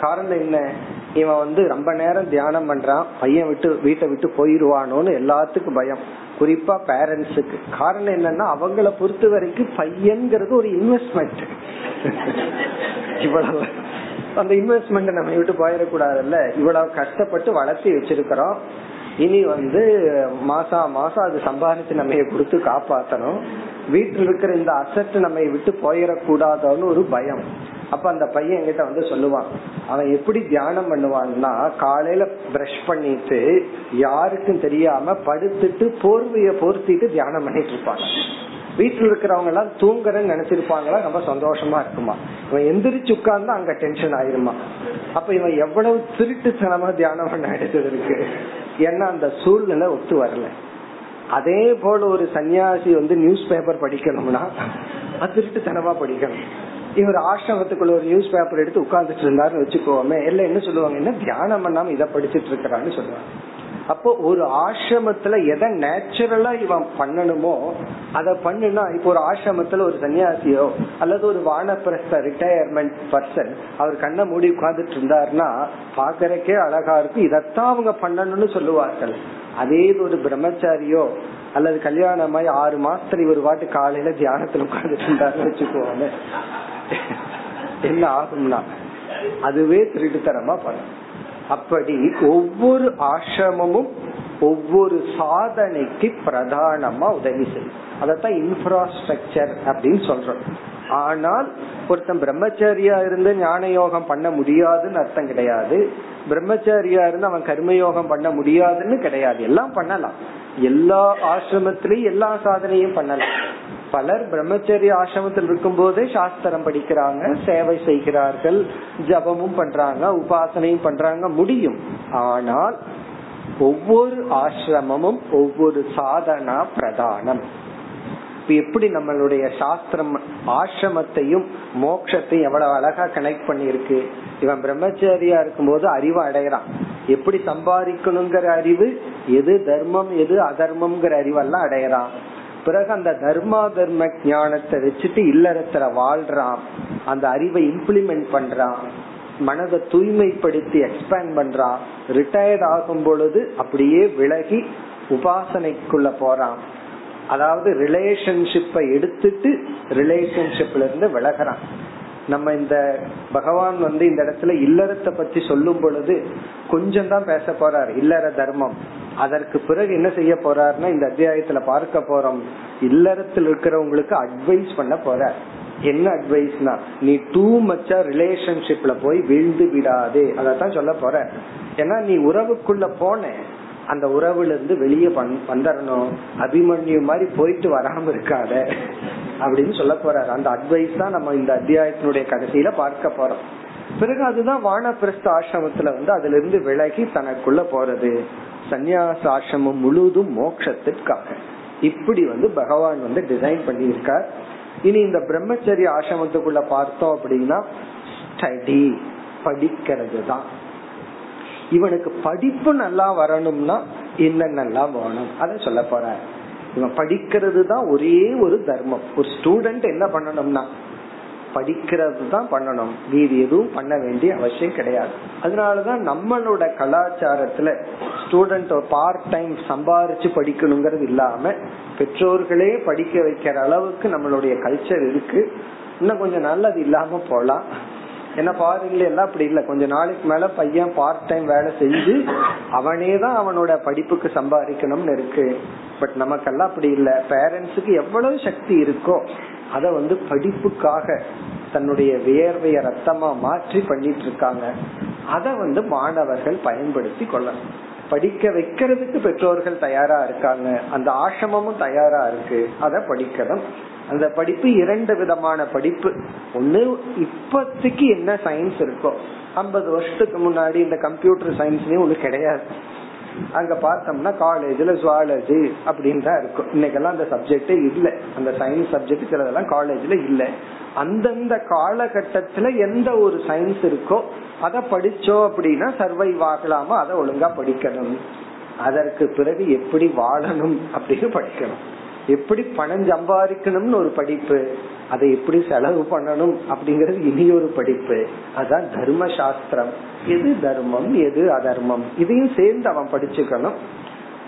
காரணம் என்ன? இவன் வந்து ரொம்ப நேரம் தியானம் பண்றான். பையன் விட்டு வீட்டை விட்டு போயிருவானோன்னு எல்லாத்துக்கும் பயம். குறிப்பா பேரண்ட்ஸுக்கு காரணம் என்னன்னா அவங்கள பொறுத்த வரைக்கும் பையன்கிறது ஒரு இன்வெஸ்ட்மெண்ட் இவ்வளவு. அந்த இன்வெஸ்ட்மெண்ட் நம்ம விட்டு போயிடக்கூடாதுல்ல. இவ்வளவு கஷ்டப்பட்டு வளர்த்தி வச்சிருக்கிறோம். இனி வந்து மாசா மாசம் அது சம்பாதிச்சு நம்ம கொடுத்து காப்பாத்தணும். வீட்டில் இருக்கிற இந்த அசட் நம்ம விட்டு போயிடக்கூடாதோன்னு ஒரு பயம். அப்ப அந்த பையன் என்கிட்ட வந்து சொல்லுவான். அவன் எப்படி தியானம் பண்ணுவான்னா காலையில பிரஷ் பண்ணிட்டு யாருக்கும் தெரியாம படுத்துட்டு போர்வைய போர்த்திட்டு தியானம் பண்ணிட்டு இருப்பாங்க வீட்டுல இருக்கிறவங்க எல்லாம் தூங்குறன்னு நினைச்சிருப்பாங்களா? ரொம்ப சந்தோஷமா இருக்குமா? இவன் எந்திரிச்சு உட்கார்ந்து அங்க டென்ஷன் ஆயிருமா? அப்ப இவன் எவ்வளவு திருட்டுத்தனமா தியானம் பண்ண எடுத்தது இருக்கு. ஏன்னா அந்த சூழ்நிலை ஒத்து வரல. அதே போல ஒரு சன்னியாசி வந்து நியூஸ் பேப்பர் படிக்கணும்னா திருட்டுத்தனமா படிக்கணும். இவர் ஆசிரமத்துக்குள்ள ஒரு நியூஸ் பேப்பர் எடுத்து உட்கார்ந்துட்டு இருந்தாருன்னு வச்சுக்கோமே எல்லாம் என்ன சொல்லுவாங்க என்ன தியானம் பண்ணாம இதை படிச்சிட்டு இருக்கிறான்னு சொல்லுவாங்க. அப்போ ஒரு ஆசிரமத்துல எதை நேச்சுரலா இவன் பண்ணணுமோ அத பண்ணுனா இப்போ ஒரு ஆசிரமத்துல ஒரு சன்னியாசியோ அல்லது ஒரு வானப்பிரஸ்த ரிட்டையர்மெண்ட் பர்சன் அவர் கண்ணை மூடி உட்கார்ந்துட்டு இருந்தாருன்னா பாக்குறக்கே அழகா இருக்கு. இதத்தான் அவங்க பண்ணணும்னு சொல்லுவார்கள். அதே ஒரு பிரம்மச்சாரியோ அல்லது கல்யாணமாய் ஆறு மாசத்துல ஒரு வாட்டு காலையில தியானத்துல உட்கார்ந்துட்டு இருந்தாருன்னு வச்சுக்கோங்க என்ன ஆகும்னா அதுவே திருட்டுத்தனமா பண்ணும். அப்படி ஒவ்வொரு ஆசிரமமும் ஒவ்வொரு சாதனைக்கு பிரதானமா உதவி செய்யும். அதத்தான் இன்ஃப்ராஸ்ட்ரக்சர் அப்படின்னு சொல்றோம். ஆனால் ஒருத்தன் பிரம்மச்சாரியா இருந்து ஞான யோகம் பண்ண முடியாதுன்னு அர்த்தம் கிடையாது. பிரம்மச்சாரியா இருந்து அவன் கர்மயோகம் பண்ண முடியாதுன்னு கிடையாது. எல்லாம் பண்ணலாம். எல்லா ஆசிரமத்திலயும் எல்லா சாதனையும் பண்ணலாம் பலர் பிரம்மச்சரிய ஆசிரமத்தில் இருக்கும் போதே சாஸ்திரம் படிக்கிறாங்க சேவை செய்கிறார்கள் ஜபமும் பண்றாங்க உபாசனையும் பண்றாங்க முடியும். ஆனால் ஒவ்வொரு ஆசிரமமும் ஒவ்வொரு சாதனா பிரதானம். எப்படி நம்மளுடைய சாஸ்திரம் ஆசிரமத்தையும் மோட்சத்தையும் எவ்வளவு அழகா கனெக்ட் பண்ணிருக்கு இவன் பிரம்மச்சரியா இருக்கும் போது அறிவு அடைகிறான். எப்படி சம்பாதிக்கணுங்கிற அறிவு எது தர்மம் எது அதர்மம்ங்கிற அறிவெல்லாம் அடையறான். பிறகு அந்த தர்மா தர்ம ஞானத்தை வச்சுட்டு இல்லறத்துல வாழ்றான். அந்த அறிவை இம்ப்ளிமெண்ட் பண்றான். மனதை தூய்மைப்படுத்தி எக்ஸ்பேண்ட் பண்றான். ரிட்டையர்ட் ஆகும் பொழுது அப்படியே விலகி உபாசனைக்குள்ள போறான். அதாவது ரிலேஷன்ஷிப்பை எடுத்துட்டு ரிலேஷன்ஷிப்ல இருந்து விலகிறான். நம்ம இந்த பகவான் வந்து இந்த இடத்துல இல்லறத்தை பத்தி சொல்லும் பொழுது கொஞ்சம் தான் பேச போறார். இல்லற தர்மம். அதற்கு பிறகு என்ன செய்ய போறாருன்னா இந்த அத்தியாயத்துல பார்க்க போறோம். இல்லறத்தில் இருக்கிறவங்களுக்கு அட்வைஸ் பண்ண போற என்ன அட்வைஸ்னா நீ டூ மச்சா ரிலேஷன்ஷிப்ல போய் வீழ்ந்து விடாதே. அதான் சொல்ல போற ஏன்னா நீ உறவுக்குள்ள போன அந்த உறவுல இருந்து வெளியே வந்துடணும் அபிமன்யு மாதிரி போயிட்டு வராம இருக்காத. அப்படின்னு சொல்ல போறாரு. அந்த அட்வைஸ் தான் நம்ம இந்த அத்தியாயத்தினுடைய கடைசியில பார்க்க போறோம். பிறகு அதுதான் வானப்பிரஸ்த ஆசிரமத்துல வந்து அதுல இருந்து விலகி தனக்குள்ள போறது. சந்நியாச ஆசிரமம் முழுதும் மோட்சத்திற்காக. இப்படி வந்து பகவான் வந்து டிசைன் பண்ணியிருக்கார். இனி இந்த பிரம்மச்சரிய ஆசிரமத்துக்குள்ள பார்த்தோம் அப்படின்னா ஸ்டடி படிக்கிறது தான் இவனுக்கு படிப்பு நல்லா வரணும்னா என்னென்னலாம் வேணும்? அதை சொல்ல போற இவன் படிக்கிறது தான் ஒரே ஒரு தர்மம். ஒரு ஸ்டூடெண்ட் என்ன பண்ணணும்னா படிக்கிறது தான் பண்ணணும். மீதி எதுவும் பண்ண வேண்டிய அவசியம் கிடையாது. அதனாலதான் நம்மளோட கலாச்சாரத்துல ஸ்டூடெண்ட் பார்ட் டைம் சம்பாரிச்சு படிக்கணுங்கிறது இல்லாம பெற்றோர்களே படிக்க வைக்கிற அளவுக்கு நம்மளுடைய கல்ச்சர் இருக்கு. இன்னும் கொஞ்சம் நல்லது இல்லாம போலாம். ஏன்னா ஃபாரின்ல எல்லாம் அப்படி இல்ல. கொஞ்ச நாளைக்கு மேல பையன் பார்ட் டைம் வேலை செஞ்சு அவனே தான் அவனோட படிப்புக்கு சம்பாதிக்கணும்னு இருக்கு. பட் நமக்கெல்லாம் அப்படி இல்ல. பேரண்ட்ஸுக்கு எவ்வளவு சக்தி இருக்கோ அத வந்து படிப்புக்காக தன்னுடைய வியர்வைய ரத்தமா மாற்றி பண்ணிட்டு இருக்காங்க. அத வந்து மாணவர்கள் பயன்படுத்தி கொள்ளணும். படிக்க வைக்கிறதுக்கு பெற்றோர்கள் தயாரா இருக்காங்க. அந்த ஆசிரமமும் தயாரா இருக்கு. அத படிக்கணும். அந்த படிப்பு இரண்டு விதமான படிப்பு. ஒண்ணு இப்பத்துக்கு என்ன சயின்ஸ் இருக்கோ. ஐம்பது வருஷத்துக்கு முன்னாடி இந்த கம்ப்யூட்டர் சயின்ஸ்லயும் ஒண்ணு கிடையாது. அங்க பார்த்தோம்னா காலேஜ்ல ஜுவாலஜி அப்படின்னு தான் இருக்கும். இன்னைக்கெல்லாம் அந்த சப்ஜெக்டே இல்ல. அந்த சயின்ஸ் சப்ஜெக்ட் சிலதெல்லாம் காலேஜ்ல இல்ல. அந்தந்த காலகட்டத்துல எந்த ஒரு சயின்ஸ் இருக்கோ அத படிச்சோம் அப்படின்னா சர்வைவ் ஆகலாமா? அதை ஒழுங்கா படிக்கணும். அதற்கு பிறகு எப்படி வாழணும் அப்படின்னு படிக்கணும். எப்படி பணம் சம்பாதிக்கணும்னு ஒரு படிப்பு அதை எப்படி செலவு பண்ணணும் அப்படிங்கறது இனி ஒரு படிப்பு. அதான் தர்ம சாஸ்திரம் எது தர்மம் எது அதர்மம்? இதையும் சேர்ந்து அவன் படிச்சுக்கணும்.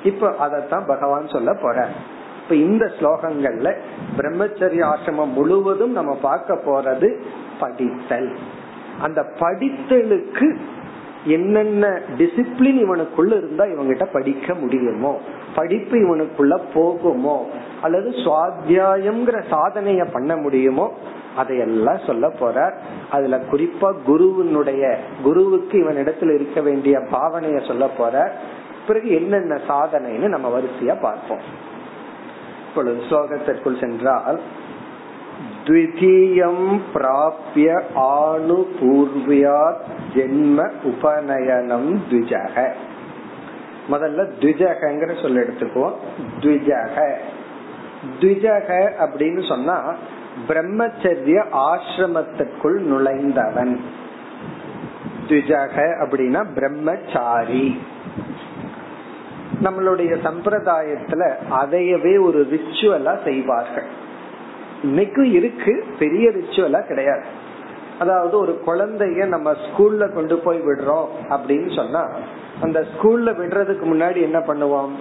இப்ப அதத்தான் பகவான் சொல்ல போற இப்ப இந்த ஸ்லோகங்கள்ல பிரம்மச்சரிய ஆசிரமம் முழுவதும் நம்ம பார்க்க போறது படித்தல். அந்த படித்தலுக்கு என்னென்ன டிசிப்ளின் இவனுக்குள்ள இருந்தா இவங்கிட்ட படிக்க முடியுமோ படிப்பு இவனுக்குள்ள போகுமோ அல்லது சுவாத்தியாயம்ங்கிற சாதனைய பண்ண முடியுமோ அதையெல்லாம் சொல்ல போற அதுல குறிப்பா குருவினுடைய குருவுக்கு இவன் இடத்துல இருக்க வேண்டிய பாவனைய சொல்ல போற பிறகு என்னென்ன சாதனைன்னு நம்ம வரிசையா பார்ப்போம். இப்பொழுது ஸ்லோகத்திற்குள் சென்றால் द्वितीयं प्राप्य ஆணுபூர்வியாத் ஜென்ம உபநயனம் த்விஜக. முதல்ல த்விஜகங்கிற சொல்ல எடுத்துக்குவோம். द्विजः द्विजः அப்படின்னு சொன்னா பிரம்மச்சரிய ஆசிரமத்திற்குள் நுழைந்தவன். द्विजः அப்படின்னா பிரம்மச்சாரி. நம்மளுடைய சம்பிரதாயத்துல அதையவே ஒரு ரிச்சுவலா செய்வார்கள். இன்னைக்கும் இருக்கு பெரிய ரிச்சுவலா கிடையாது. அதாவது ஒரு குழந்தைய நம்ம ஸ்கூல்ல கொண்டு போய் விடுறோம் அப்படின்னு சொன்னா அந்த ஸ்கூல்ல விடுறதுக்கு முன்னாடி என்ன பண்ணுவோம்?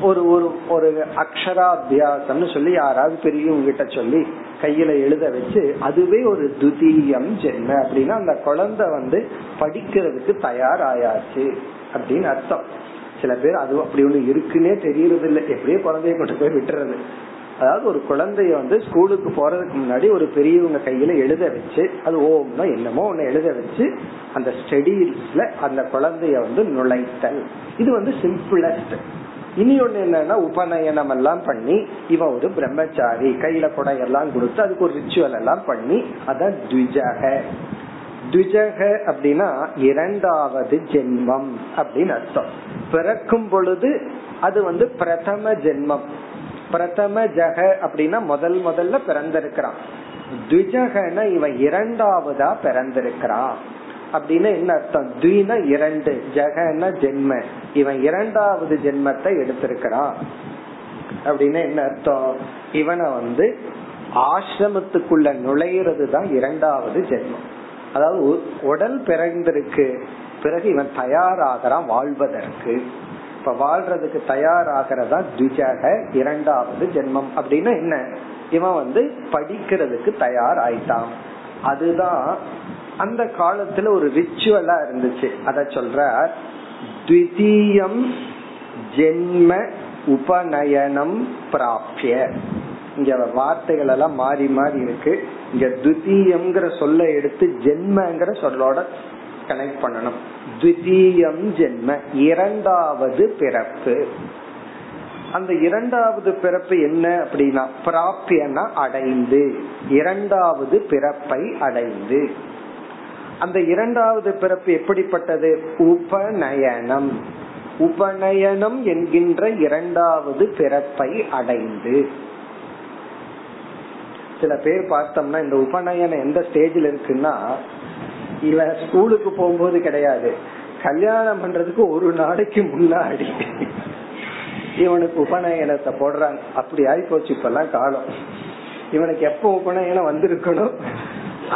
ஒரு ஒரு ஒரு அக்ஷராபியாசம்னு சொல்லி யாராவது பெரியவங்க கிட்ட சொல்லி கையில எழுத வச்சு அதுவே ஒரு துதியம் ஜென்ம அப்படின்னா அந்த குழந்தை வந்து படிக்கிறதுக்கு தயாராயாச்சு அப்படின்னு அர்த்தம். சில பேர் அது அப்படி ஒண்ணு இருக்குன்னே தெரியறது இல்லை எப்படியே குழந்தைய கொண்டு போய் விட்டுறது. அதாவது ஒரு குழந்தைய வந்து ஸ்கூலுக்கு போறதுக்கு முன்னாடி ஒரு பெரியவங்க கையில எழுத வச்சு அது ஓம்னா என்னமோ ஒண்ணு எழுத வச்சு அந்த ஸ்டடீஸ்ல அந்த குழந்தைய வந்து நுழைத்தல். இது வந்து சிம்பிளஸ்ட். இனி ஒண்ணு என்னன்னா உபநயனம் எல்லாம் பண்ணி இவன் ஒரு பிரம்மச்சாரி கையில எல்லாம் கொடுத்து அதுக்கு ஒரு ரிச்சுவல் எல்லாம் பண்ணி அதான் த்விஜக அப்படின்னா இரண்டாவது ஜென்மம் அப்படின்னு அர்த்தம். பிறக்கும் பொழுது அது வந்து பிரதம ஜென்மம். பிரதம ஜக அப்படின்னா முதல் முதல்ல பிறந்திருக்கிறான். த்விஜகன இவன் இரண்டாவதா பிறந்திருக்கிறான் அப்படின்னு என்ன அர்த்தம்? துவின இரண்டு ஜெகன ஜென்ம. இவன் இரண்டாவது ஜென்மத்தை எடுத்திருக்கிறான் அப்படின்னு என்ன அர்த்தம்? இவனை வந்து ஆசிரமத்துக்குள்ள நுழையிறது தான் இரண்டாவது ஜென்மம். அதாவது உடல் பிறந்திருக்கு பிறகு இவன் தயாராகிறான் வாழ்வதற்கு. இப்ப வாழ்றதுக்கு தயாராகிறதா துஜக இரண்டாவது ஜென்மம். அப்படின்னா என்ன? இவன் வந்து படிக்கிறதுக்கு தயார் ஆயிட்டான். அதுதான் அந்த காலத்துல ஒரு ரிச்சுவலா இருந்துச்சு. அத சொல்ற த்விதீயம் ஜென்ம உபநயனம் பிராப்திய இங்க வார்த்தைகள் எல்லாம் மாறி மாறி இருக்கு. இங்க துதியம்ங்கிற சொல்ல எடுத்து ஜென்மங்கிற சொல்லோட கனெக்ட் பண்ணணும். துதியம் ஜென்ம இரண்டாவது பிறப்பு. அந்த இரண்டாவது பிறப்பு என்ன அப்படின்னா பிராப்பியனா அடைந்து. இரண்டாவது பிறப்பை அடைந்து. அந்த இரண்டாவது பிறப்பு எப்படிப்பட்டது? உபநயனம். உபநயனம் என்கின்ற இரண்டாவது பிறப்பை அடைந்து. சில பேர் பார்த்தோம்னா இந்த உபநயனம் எந்த ஸ்டேஜ்ல இருக்குன்னா இவன் ஸ்கூலுக்கு போகும்போது கிடையாது. கல்யாணம் பண்றதுக்கு ஒரு நாளைக்கு முன்னாடி இவனுக்கு உபநயனத்தை போடுறாங்க. அப்படி ஆகி போச்சு இப்பெல்லாம் காலம். இவனுக்கு எப்ப உபநயனம் வந்திருக்கணும்?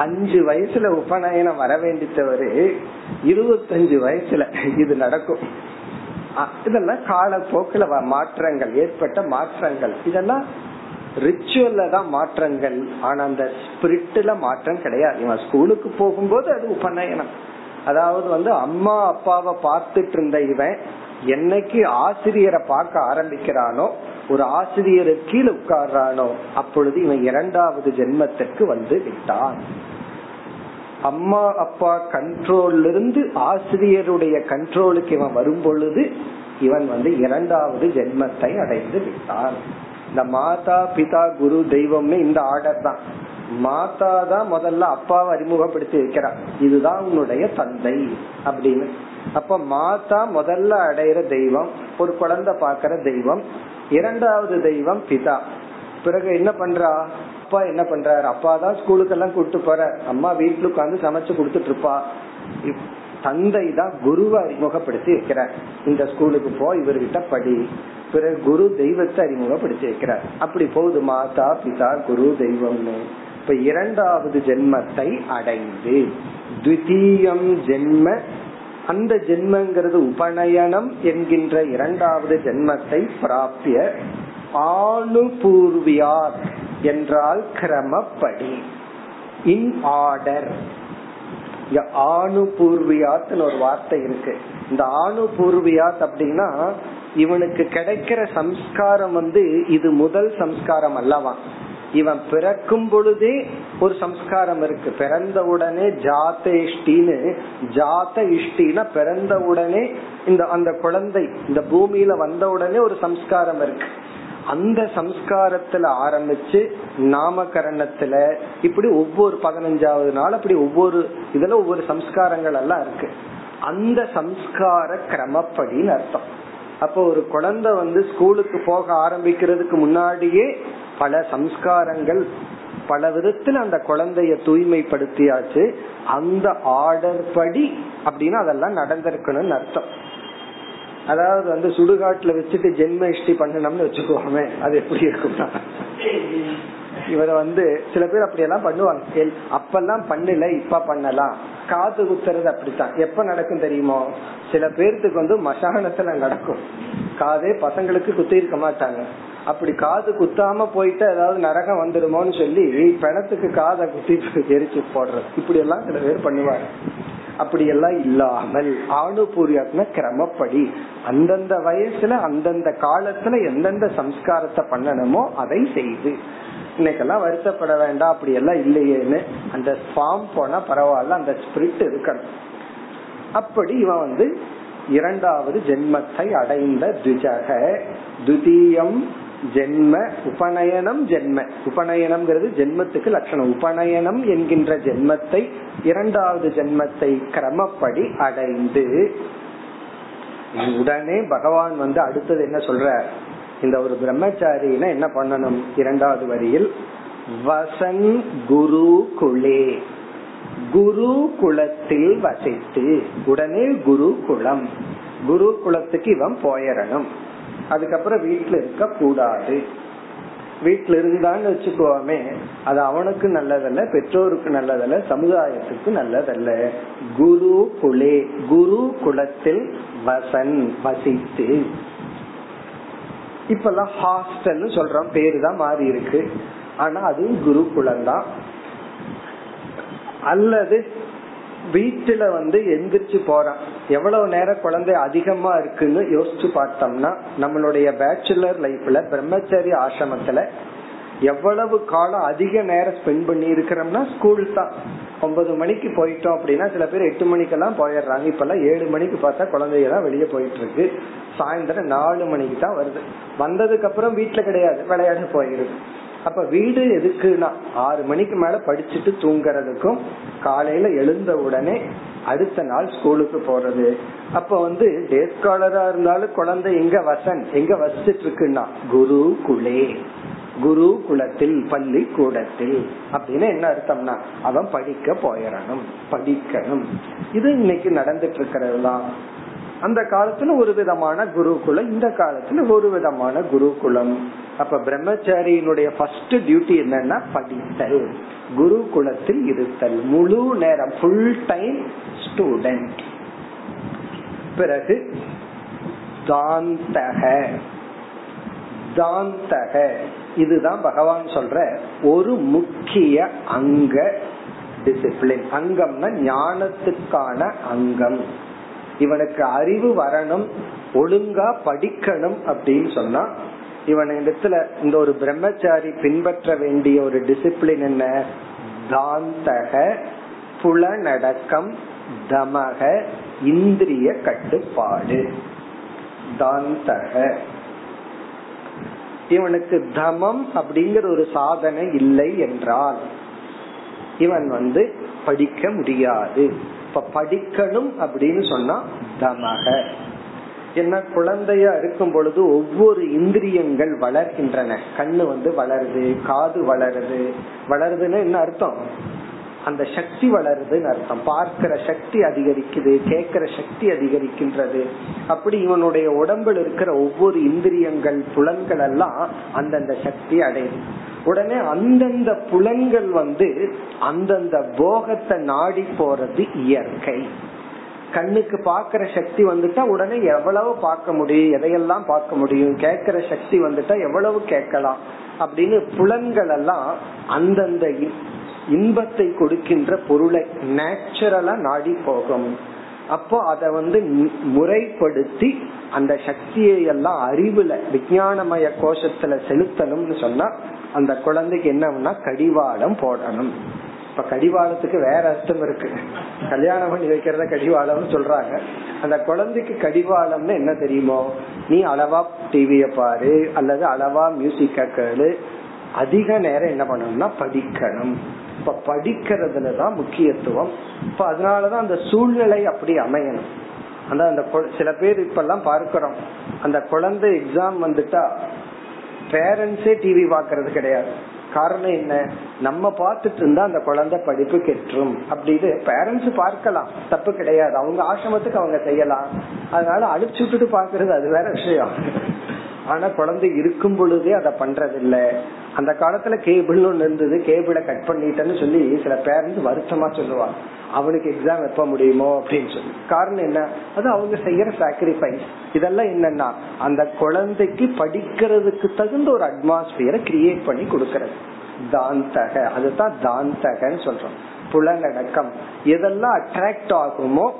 அஞ்சு வயசுல உபநயனம் வர வேண்டித்தவரு இருபத்தஞ்சு வயசுல இது நடக்கும். இதெல்லாம் காலப்போக்கில் மாற்றங்கள் ஏற்பட்ட மாற்றங்கள். இதெல்லாம் ரிச்சுவல்ல தான் மாற்றங்கள். ஆனா அந்த ஸ்பிரிட்ல மாற்றம் கிடையாது. இவன் ஸ்கூலுக்கு போகும்போது அது உபநயனம். அதாவது வந்து அம்மா அப்பாவை பார்த்துட்டு இருந்த இவன் என்னைக்கு ஆசிரியரை பார்க்க ஆரம்பிக்கிறானோ ஒரு ஆசிரியர் கீழே உட்கார்றானோ அப்பொழுது இவன் இரண்டாவது ஜென்மத்திற்கு வந்து விட்டான். அம்மா அப்பா கண்ட்ரோல்ல இருந்து ஆசிரியருடைய கண்ட்ரோலுக்கு இவன் வரும் பொழுது இவன் வந்து இரண்டாவது ஜென்மத்தை அடைந்து விட்டான். இந்த மாதா பிதா குரு தெய்வம்னு இந்த ஆர்டர் தான். மாதா தான் முதல்ல அப்பாவை அறிமுகப்படுத்தி வைக்கிறார். இதுதான் உன்னுடைய தந்தை அப்படின்னு. அப்ப மாதா முதல்ல அடையிற தெய்வம் ஒரு குழந்தை பாக்குற தெய்வம் இரண்டாவது தெய்வம் பிதா. பிறகு என்ன பண்றா? அப்பா என்ன பண்றாரு? அப்பா தான் ஸ்கூலுக்கு எல்லாம் கூப்பிட்டு போற அம்மா வீட்டுல உட்காந்து சமைச்சு கொடுத்துட்டு இருப்பா. தந்தை தான் குருவை அறிமுகப்படுத்தி வைக்கிறார். இந்த ஸ்கூலுக்கு போ இவர்கிட்ட படி. பிறகு குரு தெய்வத்தை அறிமுகப்படுத்தி வைக்கிறார். அப்படி போகுது மாதா பிதா குரு தெய்வம்னு. இப்ப இரண்டாவது ஜென்மத்தை அடைந்து த்விதீயம் ஜென்ம அந்த ஜென்மங்கிறது உபநயனம் என்கின்ற இரண்டாவது ஜென்மத்தை பிராப்பிய ஆணுபூர்வியார் என்றால் கிரமப்படி. இன் ஆர்டர் இங்க ஆணுபூர்வியாத்னு ஒரு வார்த்தை இருக்கு. இந்த ஆணுபூர்வியாத் அப்படின்னா இவனுக்கு கிடைக்கிற சம்ஸ்காரம் வந்து இது முதல் சம்ஸ்காரம் அல்லவா? இவன் பிறக்கும் பொழுதே ஒரு சம்ஸ்காரம் இருக்கு. பிறந்த உடனே ஜாத இஷ்டின்னு ஜாத இஷ்டினா பிறந்த உடனே இந்த அந்த குழந்தை இந்த பூமியில வந்த உடனே ஒரு சம்ஸ்காரம் இருக்கு. அந்த சம்ஸ்காரத்துல ஆரம்பிச்சு நாமகரணத்துல இப்படி ஒவ்வொரு பதினஞ்சாவது நாள் அப்படி ஒவ்வொரு இதுல ஒவ்வொரு சம்ஸ்காரங்கள் எல்லாம் இருக்கு. அந்த சம்ஸ்கார கிரமப்படின்னு அர்த்தம். அப்போ ஒரு குழந்தை வந்து ஸ்கூலுக்கு போக ஆரம்பிக்கிறதுக்கு முன்னாடியே பல சம்ஸ்காரங்கள் பல விதத்துல அந்த குழந்தைய தூய்மைப்படுத்தியாச்சு. அந்த ஆர்டர் படி அப்படின்னா அதெல்லாம் நடந்திருக்கணும்னு அர்த்தம். அதாவது வந்து சுடுகாட்டுல வச்சுட்டு ஜென்ம இஷ்டி பண்ணணும்னு வச்சுக்கோமே அது எப்படி இருக்கும்னா. இவரை வந்து சில பேர் அப்படி எல்லாம் பண்ணுவாங்க அப்பெல்லாம் பண்ணல இப்ப பண்ணலாம். காது குத்துறது அப்படித்தான். எப்ப நடக்கும் தெரியுமோ? சில பேர்த்துக்கு வந்து மசானத்துல நடக்கும். காதே பசங்களுக்கு குத்தி இருக்க மாட்டாங்க. அப்படி காது குத்தாம போயிட்டு ஏதாவது நரகம் வந்துடுமோன்னு சொல்லி பிணத்துக்கு காதை குத்தி எரிச்சு போடுறது. இப்படி எல்லாம் சில பேர் பண்ணுவாங்க. அப்படி எல்லாம் இல்லாமல் ஆணுபூர்யாத்ம கிரமப்படி அந்தந்த வயசுல அந்தந்த காலத்துல எந்தெந்த சம்ஸ்காரத்தை பண்ணணுமோ அதை செய்து. இன்னைக்கெல்லாம் வருத்தப்பட வேண்டாம் அப்படி எல்லாம் இல்லையேன்னு அந்த ஃபார்ம் போனா பரவாயில்ல அந்த ஸ்பிரிட் இருக்கணும். அப்படி இவன் வந்து இரண்டாவது ஜென்மத்தை அடைந்த துஜக துதியம் ஜென்ம உபநயனம் ஜென்ம. உபநயனம்ங்கிறது ஜென்மத்துக்கு லட்சணம். உபநயனம் என்கின்ற ஜென்மத்தை இரண்டாவது ஜென்மத்தை கிரமப்படி அடைந்து உடனே பகவான் வந்து அடுத்தது என்ன சொல்ற? இந்த ஒரு பிரம்மச்சாரினா என்ன பண்ணணும்? இரண்டாவது வரியில் வசன் குரு குலே. குரு குலத்தில் வசித்து உடனே குரு குலம். குரு குலத்துக்கு இவன் போயிடணும் அதுக்கப்புறம் வீட்டுல இருக்க கூடாது. வீட்டுல இருந்தான்னு வச்சுக்கோமே அது அவனுக்கு நல்லதல்ல பெற்றோருக்கு நல்லதல்ல சமுதாயத்துக்கு நல்லதல்ல. குரு குலே குரு குலத்தில் வசன் வசித்து. இப்பெல்லாம் ஹாஸ்டல் சொல்றோம் பேரு தான் மாறி இருக்கு. ஆனா அதுவும் குரு குலம் தான் அல்லது வீட்டுல வந்து எந்திரிச்சு போறான். எவ்வளவு நேரம் குழந்தை அதிகமா இருக்குன்னு யோசிச்சு பார்த்தோம்னா நம்மளுடைய பேச்சுலர் லைஃப்ல பிரம்மச்சரி ஆசிரமத்துல எவ்வளவு காலம் அதிக நேரம் ஸ்பெண்ட் பண்ணி இருக்கிறோம்னா ஸ்கூல் தான். ஒன்பது மணிக்கு போயிட்டோம் அப்படின்னா சில பேர் எட்டு மணிக்கெல்லாம் போயிடுறாங்க. இப்ப எல்லாம் ஏழு மணிக்கு பார்த்தா குழந்தைங்க தான் வெளியே போயிட்டு இருக்கு சாயந்தரம் நாலு மணிக்கு தான் வருது. வந்ததுக்கு அப்புறம் வீட்டுல கிடையாது. விளையாட போயிருக்கு அப்ப வீடு எதுக்குன்னா ஆறு மணிக்கு மேல படிச்சுட்டு தூங்குறதுக்கும் காலையில எழுந்த உடனே அடுத்த நாள் ஸ்கூலுக்கு போறது. அப்ப வந்து டேஸ்காலரா இருந்தாலும் குழந்தை எங்க வசன் எங்க வசிச்சிட்டு இருக்குன்னா குரு குலே குரு குலத்தில் பள்ளி கூடத்தில் அப்படின்னு என்ன அர்த்தம்னா அவன் படிக்க போயிடணும் படிக்கணும். இது இன்னைக்கு நடந்துட்டு இருக்கிறது தான் அந்த காலத்துல ஒரு விதமான குருகுலம் இந்த காலத்துல ஒரு விதமான குருகுலம். அப்ப பிரம்மச்சாரியினுடைய ஃபர்ஸ்ட் டியூட்டி என்னன்னா படித்தல். குருகுலத்தில் இருத்தல். முழு நேரம் ஃபுல் டைம் ஸ்டூடெண்ட் பிறகு தாந்தக. தாந்தக. இதுதான் பகவான் சொல்ற ஒரு முக்கிய அங்க டிசிப்ளின் அங்கம்னா ஞானத்துக்கான அங்கம். இவனுக்கு அறிவு வரணும் ஒழுங்கா படிக்கணும் அப்படின்னு சொன்னா இவன் இடத்துல இந்த ஒரு பிரம்மச்சாரி பின்பற்ற வேண்டிய ஒரு டிசிப்ளின் என்ன? தாந்தக புலநடக்கம் தமக இந்திரிய கட்டுப்பாடு. தாந்தக. இவனுக்கு தமம் அப்படிங்கிற ஒரு சாதனை இல்லை என்றால் இவன் வந்து படிக்க முடியாது. இப்ப படிக்கணும் அப்படின்னு சொன்னா தமக. என்ன குழந்தையா இருக்கும் பொழுது ஒவ்வொரு இந்திரியங்கள் வளர்கின்றன. கண்ணு வந்து வளருது காது வளருது. வளருதுன்னு என்ன அர்த்தம்? அந்த சக்தி வளருதுன்னு அர்த்தம். பார்க்கிற சக்தி அதிகரிக்குது கேட்கிற சக்தி அதிகரிக்கின்றது. அப்படி இவனுடைய உடம்புல இருக்கிற ஒவ்வொரு இந்திரியங்கள் புலன்கள் எல்லாம் அந்தந்த சக்தி அடையுது. உடனே அந்தந்த புலன்கள் வந்து அந்தந்த போகத்தை நாடி போறது இயற்கை. கண்ணுக்கு பாக்குற சக்தி வந்துட்டா உடனே எவ்வளவு பார்க்க முடியும்? எதையெல்லாம் பார்க்க முடியும்? கேட்கிற சக்தி வந்துட்டா எவ்வளவு கேட்கலாம்? அப்படின்னு புலன்கள் எல்லாம் அந்தந்த இன்பத்தை கொடுக்கின்ற பொருளை நேச்சுரலா நாடி போகும். அப்போ அத வந்து முறைப்படுத்தி அந்த சக்தியை எல்லாம் அறிவுல விஜயானமய கோஷத்துல செலுத்தணும்னு சொன்னா அந்த குழந்தைக்கு என்னன்னா கடிவாளம் போடணும். இப்ப கடிவாளத்துக்கு வேற அர்த்தம் இருக்கு. கல்யாணம் பண்ணி வைக்கிறத கடிவாளம்னு சொல்றாங்க. அந்த குழந்தைக்கு கடிவாளம்னு என்ன தெரியுமோ? நீ அளவா டிவிய பாரு அல்லது அளவா மியூசிக்க கேளு. அதிக நேரம் என்ன பண்ணணும்னா படிக்கணும். இப்ப படிக்கிறதுலதான் முக்கியத்துவம். இப்ப அதனாலதான் அந்த சூழ்நிலை அப்படி அமையணும். அந்த அந்த சில பேர் இப்ப எல்லாம் பார்க்கிறோம். அந்த குழந்தை எக்ஸாம் வந்துட்டா பேரண்ட்ஸே டிவி பாக்குறது கிடையாது. காரணம் என்ன? நம்ம பார்த்துட்டு இருந்தா அந்த குழந்தை படிப்பு கெற்றும் அப்படின்னு பேரண்ட்ஸ் பார்க்கலாம். தப்பு கிடையாது. அவங்க ஆசிரமத்துக்கு அவங்க செய்யலாம். அதனால அழிச்சு விட்டுட்டு பாக்குறது அது வேற விஷயம். ஆனா குழந்தை இருக்கும் பொழுதே அதை பண்றது இல்ல அந்த காலத்துல கேபிள் ஒண்ணு இருந்தது. கேபிளை கட் பண்ணிட்டேன்னு சொல்லி சில பேரண்ட்ஸ் வருத்தமா சொல்லுவாங்க. அவனுக்கு எக்ஸாம் எப்ப முடியுமோ அப்படின்னு சொல்லி. காரணம் என்ன? அது அவங்க செய்யற சாக்ரிஃபைஸ் இதெல்லாம் என்னன்னா அந்த குழந்தைக்கு படிக்கிறதுக்கு தகுந்த ஒரு அட்மாஸ்பியரை கிரியேட் பண்ணி கொடுக்கறது. தாந்தக. அதுதான் தாந்தகன்னு சொல்றோம். புலனடக்கம். எதெல்லாம் அட்ராக்ட் ஆகுமோ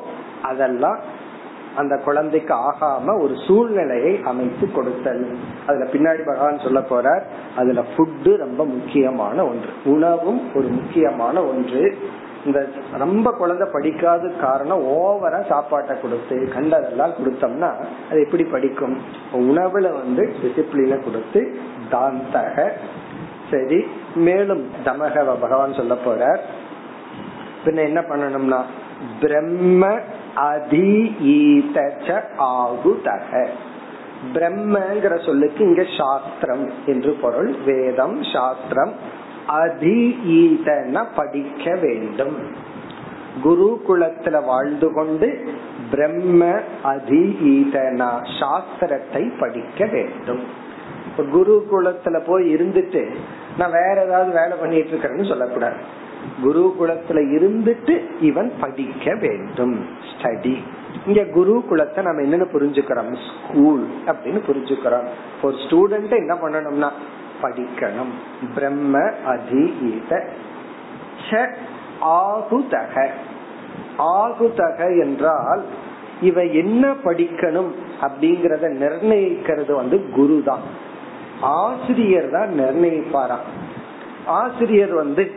அதெல்லாம் அந்த குழந்தைக்கு ஆகாம ஒரு சூழ்நிலையை அமைத்து கொடுத்தல். அதுல பின்னாடி பகவான் சொல்ல போறார் அதுல ஃபுட்டு ரொம்ப முக்கியமான ஒன்று. உணவும் ஒரு முக்கியமான ஒன்று. இந்த ரொம்ப குழந்தை படிக்காத காரணம் ஓவரா சாப்பாட்டை கொடுத்து கண்டதெல்லாம் கொடுத்தோம்னா அது எப்படி படிக்கும்? உணவுல வந்து டிசிப்ளின கொடுத்து தாந்தக. சரி மேலும் தமக பகவான் சொல்ல போற பின்ன என்ன பண்ணணும்னா பிரம்ம அதீத ஆகுதக. பிரம்மங்கிற சொல்லுக்கு இங்க சாஸ்திரம் என்று பொருள். வேதம் சாஸ்திரம். அதீதன படிக்க வேண்டும். குருகுலத்துல வாழ்ந்து கொண்டு பிரம்ம அதீதனா சாஸ்திரத்தை படிக்க வேண்டும். குருகுலத்துல போய் இருந்துட்டு நான் வேற ஏதாவது வேலை பண்ணிட்டு இருக்கிறேன்னு சொல்லக்கூடாது. குருகுலத்துல இருந்துட்டு இவன் படிக்க வேண்டும். ஸ்டடி இங்க குரு குலத்தை நம்ம என்னன்னு புரிஞ்சுக்கிறோம்? ஸ்கூல் அப்படின்னு புரிஞ்சுக்கிறோம். ஒரு ஸ்டூடெண்ட் என்ன பண்ணணும்னா படிக்கணும். பிரம்ம அதீத ஆகுதக. ஆகுதக என்றால் இவ என்ன படிக்கணும் அப்படிங்கறத நிர்ணயிக்கிறது வந்து குரு தான் ஆசிரியர் தான் நிர்ணயிப்பாராம். ஆசிரியர் வந்து